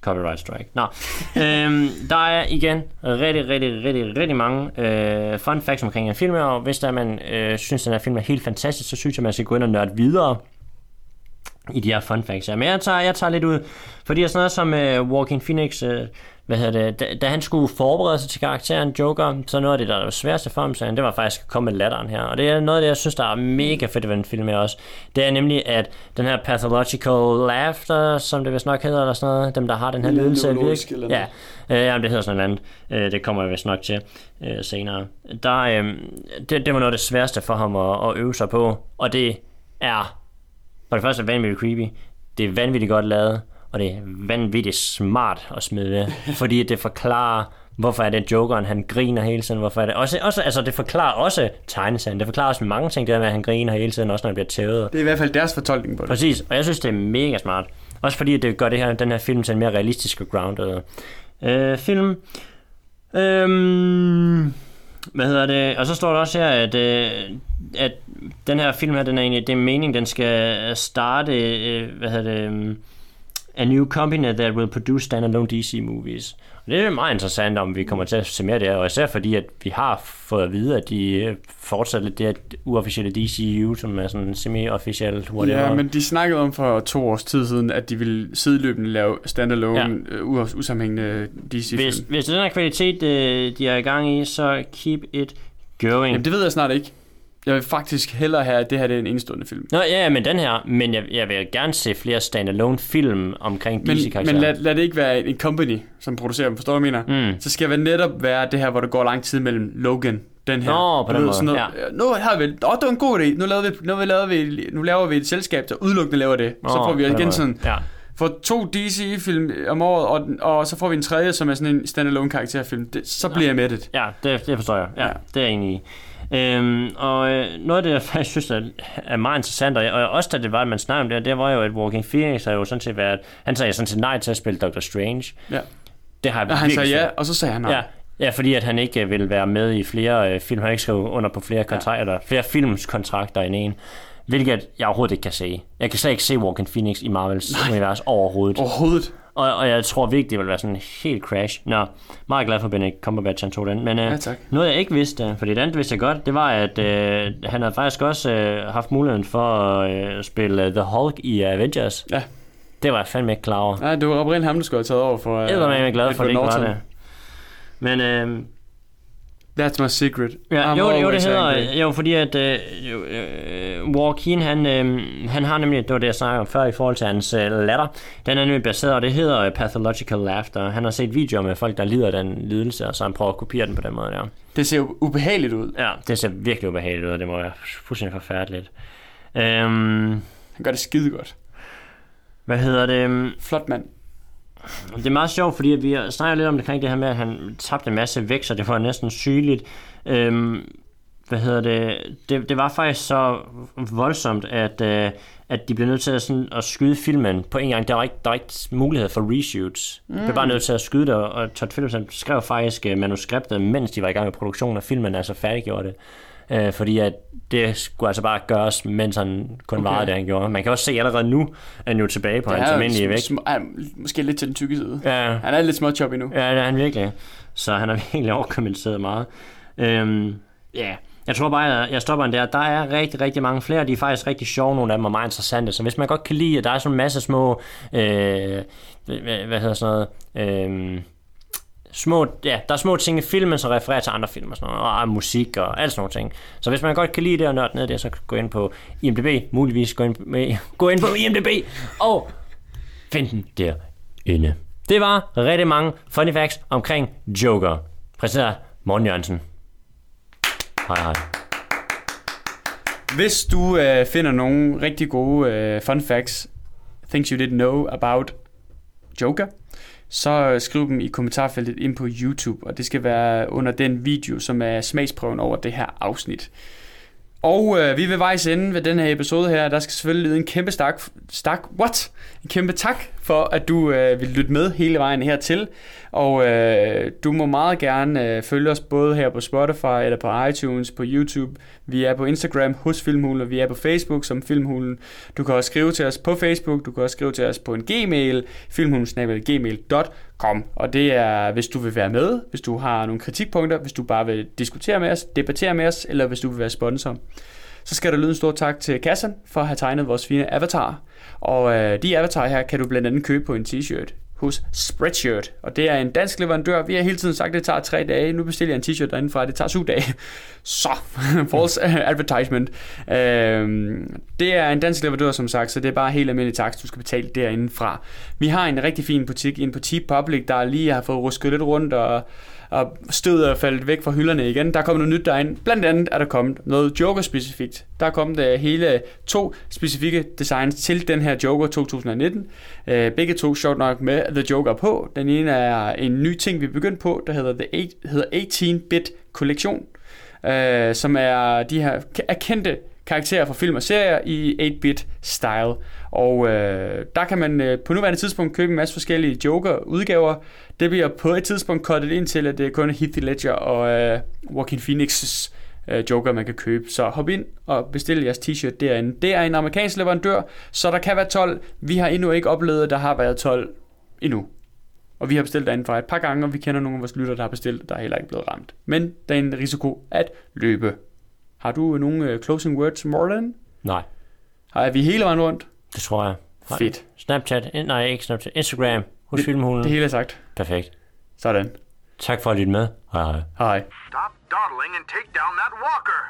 Copyright strike. Nå, øhm, der er igen rigtig, rigtig, rigtig, rigtig mange øh, fun facts omkring en film, og hvis der man øh, synes, at den her film er helt fantastisk, så synes jeg, man skal gå ind og nørde videre i de her fun facts. Men jeg tager, jeg tager lidt ud, fordi sådan noget som uh, Walking Phoenix, uh, hvad hedder det, da, da, han skulle forberede sig til karakteren Joker, så noget af det, der var sværeste for ham, så det var faktisk at komme med latteren her. Og det er noget af det, jeg synes, der er mega fedt ved den film her også. Det er nemlig, at den her pathological laughter, som det vist nok hedder, eller sådan noget, dem, der har den her lidelse, ja, øh, ja, det hedder sådan noget andet. Øh, det kommer jeg vist nok til øh, senere. Der, øh, det, det var noget af det sværeste for ham at, at øve sig på, og det er for det første vanvittigt creepy. Det er vanvittigt godt lavet. og det er vanvittigt smart at smide det, fordi det forklarer, hvorfor er det Jokeren, han griner hele tiden, hvorfor er det, også, også altså det forklarer også tegneserien, det forklarer også mange ting, det der med, at han griner hele tiden, også når han bliver tævet. Det er i hvert fald deres fortolkning på det. Præcis, og jeg synes, det er mega smart. Også fordi det gør det her, den her film til en mere realistisk og grounded øh, film. Øhm, hvad hedder det? Og så står der også her, at, øh, at den her film her, den er egentlig, det er meningen, den skal starte, øh, hvad hedder det, um, a new company that will produce standalone DC movies. Og det er meget interessant, om vi kommer til at se mere her, og især fordi, at vi har fået at vide, at de øh, fortsætter lidt det her uofficielle DCU, som er sådan semi-officielt, whatever. Ja, men de snakkede om for to års tid siden, at de ville sideløbende lave standalone, ja. uh, usammenhængende DC-film. Hvis, hvis det er den her kvalitet, øh, de er i gang i, så keep it going. Jamen, det ved jeg snart ikke. Jeg vil faktisk hellere have, at det her det er en enestående film. Nå ja, men den her, men jeg, jeg vil gerne se flere standalone film omkring Men, DC-karakterer. men lad, lad det ikke være en company, som producerer dem, forstår du, hvad jeg mener? Mm. Så skal det netop være det her, hvor der går lang tid mellem Logan, den her. Nå, på den måde, sådan noget, ja. Nu har vi, åh, det var en god idé. Nu laver vi, nu laver vi, nu laver vi et selskab, der udelukkende laver det. så Nå, får vi igen sådan, Ja. for to DC-film om året, og, og så får vi en tredje, som er sådan en standalone karakterfilm. Det, så bliver jeg mættet. Ja, det, det forstår jeg. Ja, Ja. ja. det er jeg enig i. Øhm, og øh, noget af det, jeg faktisk synes er, er meget interessant, og, og også da det var, at man snakkede om det, det var jo, at Walking Phoenix har jo sådan set været, han sagde sådan set nej til at spille Doctor Strange. Ja. Det har jeg Og han sagde ja, og så sagde han nej. Ja, ja, fordi at han ikke øh, vil være med i flere øh, film. Han har ikke skrevet under på flere kontrakter, flere filmskontrakter end en. Hvilket jeg overhovedet ikke kan se. Jeg kan slet ikke se Walking Phoenix i Marvels Nej. univers overhovedet. Overhovedet. Og, og jeg tror virkelig, det vil være sådan en helt crash. Nå, meget glad for, at Benedict Cumberbatch han tog den. Men øh, Ja, tak. noget, jeg ikke vidste, for det andet vidste jeg godt, det var, at øh, han havde faktisk også øh, haft muligheden for at øh, spille øh, The Hulk i Avengers. Ja. Det var jeg fandme ikke klar over. Nej, det var oprindeligt ham, der skulle have taget over for... Jeg er uh, glad for, det ikke var det. Men øh, That's my secret. Ja, I'm jo, jo, det hedder, angry. jo, fordi at øh, øh, Joaquin, han, øh, han har nemlig, det var det, jeg snakkede om før i forhold til hans øh, latter, den er nemlig baseret, og det hedder øh, Pathological Laughter. Han har set videoer med folk, der lider af den lidelse, og så han prøver at kopiere den på den måde der. Det ser ubehageligt ud. Ja, det ser virkelig ubehageligt ud, og det må være fuldstændig forfærdeligt. Øhm, Han gør det skide godt. hvad hedder det? Flot mand. Det er meget sjovt, fordi vi snakker lidt om det, omkring det her med, at han tabte en masse vægt, så det var næsten sygeligt. Øhm, hvad hedder det? det? Det var faktisk så voldsomt, at, øh, at de blev nødt til at, sådan, at skyde filmen på en gang. Der var ikke, der var ikke mulighed for reshoots. Mm. De blev bare nødt til at skyde det, og Todd Phillips skrev faktisk øh, manuskriptet, mens de var i gang med produktionen af filmen, altså færdiggjorde det. Øh, fordi at det skulle altså bare gøres, mens han kun Okay. varede det, han gjorde. Man kan også se allerede nu, at han er jo tilbage på Ja, hans almindelige vægt. sm- er måske lidt til den tykke side. Ja, Han er lidt småchop endnu. Ja, det er han virkelig. Så han har virkelig overkompenseret meget. Øhm, ja, jeg tror bare, jeg, jeg stopper den der. Der er rigtig, rigtig mange flere, de er faktisk rigtig sjove, nogle af dem er meget interessante. Så hvis man godt kan lide, at der er sådan en masse små, øh, hvad, hvad hedder sådan noget, øh, små, ja, der er små ting i filmen, som refererer til andre film og sådan noget, og musik og alt sådan nogle ting. Så hvis man godt kan lide det og nørde ned i det, så gå ind på IMDb, muligvis gå ind på, med, gå ind på IMDb og find den derinde. Det var rigtig mange funny facts omkring Joker. Præsenteret Morten Jørgensen. Hej hej. Hvis du øh, finder nogle rigtig gode øh, fun facts, things you didn't know about Joker, så øh, skriv dem i kommentarfeltet ind på YouTube, og det skal være under den video, som er smagsprøven over det her afsnit. Og øh, vi vil ved vejs ende ved den her episode her. Der skal selvfølgelig lyde en kæmpe stak, stak, what? En kæmpe tak for, at du øh, vil lytte med hele vejen hertil. Og øh, du må meget gerne øh, følge os både her på Spotify, eller på iTunes, på YouTube. Vi er på Instagram hos Filmhulen, og vi er på Facebook som Filmhulen. Du kan også skrive til os på Facebook, du kan også skrive til os på en gmail, filmhulen.gmail.com. Og det er, hvis du vil være med, hvis du har nogle kritikpunkter, hvis du bare vil diskutere med os, debattere med os, eller hvis du vil være sponsor. Så skal der lyde en stor tak til Kassan for at have tegnet vores fine avatar. Og øh, de avatar her kan du blandt andet købe på en t-shirt hos Spreadshirt. Og det er en dansk leverandør. Vi har hele tiden sagt, at det tager tre dage. Nu bestiller jeg en t-shirt derinde fra, det tager syv dage. Så, false advertisement. Øhm, det er en dansk leverandør, som sagt, så det er bare helt almindelig takst, du skal betale derinde fra. Vi har en rigtig fin butik inde på T-Public, der lige har fået rusket lidt rundt, og og støvet er faldet væk fra hylderne igen. Der er kommet noget nyt derind. Blandt andet er der kommet noget Joker-specifikt. Der er kommet uh, hele to specifikke designs til den her Joker 2019. Uh, øh, begge to sjovt nok med The Joker på. Den ene er en ny ting, vi er begyndt på, der hedder, The 8, hedder 18-bit kollektion, uh, som er de her erkendte karakterer fra film og serier i 8-bit style. Og øh, der kan man øh, på nuværende tidspunkt købe en masse forskellige Joker-udgaver. Det bliver på et tidspunkt kottet ind til, at det er kun Heath Ledger og øh, Joaquin Phoenix's øh, Joker, man kan købe. Så hop ind og bestil jeres t-shirt derinde. Det er en amerikansk leverandør, så der kan være 12. Vi har endnu ikke oplevet, at der har været 12 endnu. Og vi har bestilt derinde fra et par gange, og vi kender nogle af vores lytter, der har bestilt, der er heller ikke blevet ramt. Men der er en risiko at løbe. Har du nogle uh, closing words, Morten? Nej, Har vi hele vejen rundt? Det tror jeg. Fedt. Snapchat, eh, nej ikke Snapchat, Instagram hos Det- Filmhulen. Det hele er sagt. Perfekt. Sådan. Tak for at lytte med. Hej hej. Hej. Stop dawdling and take down that walker.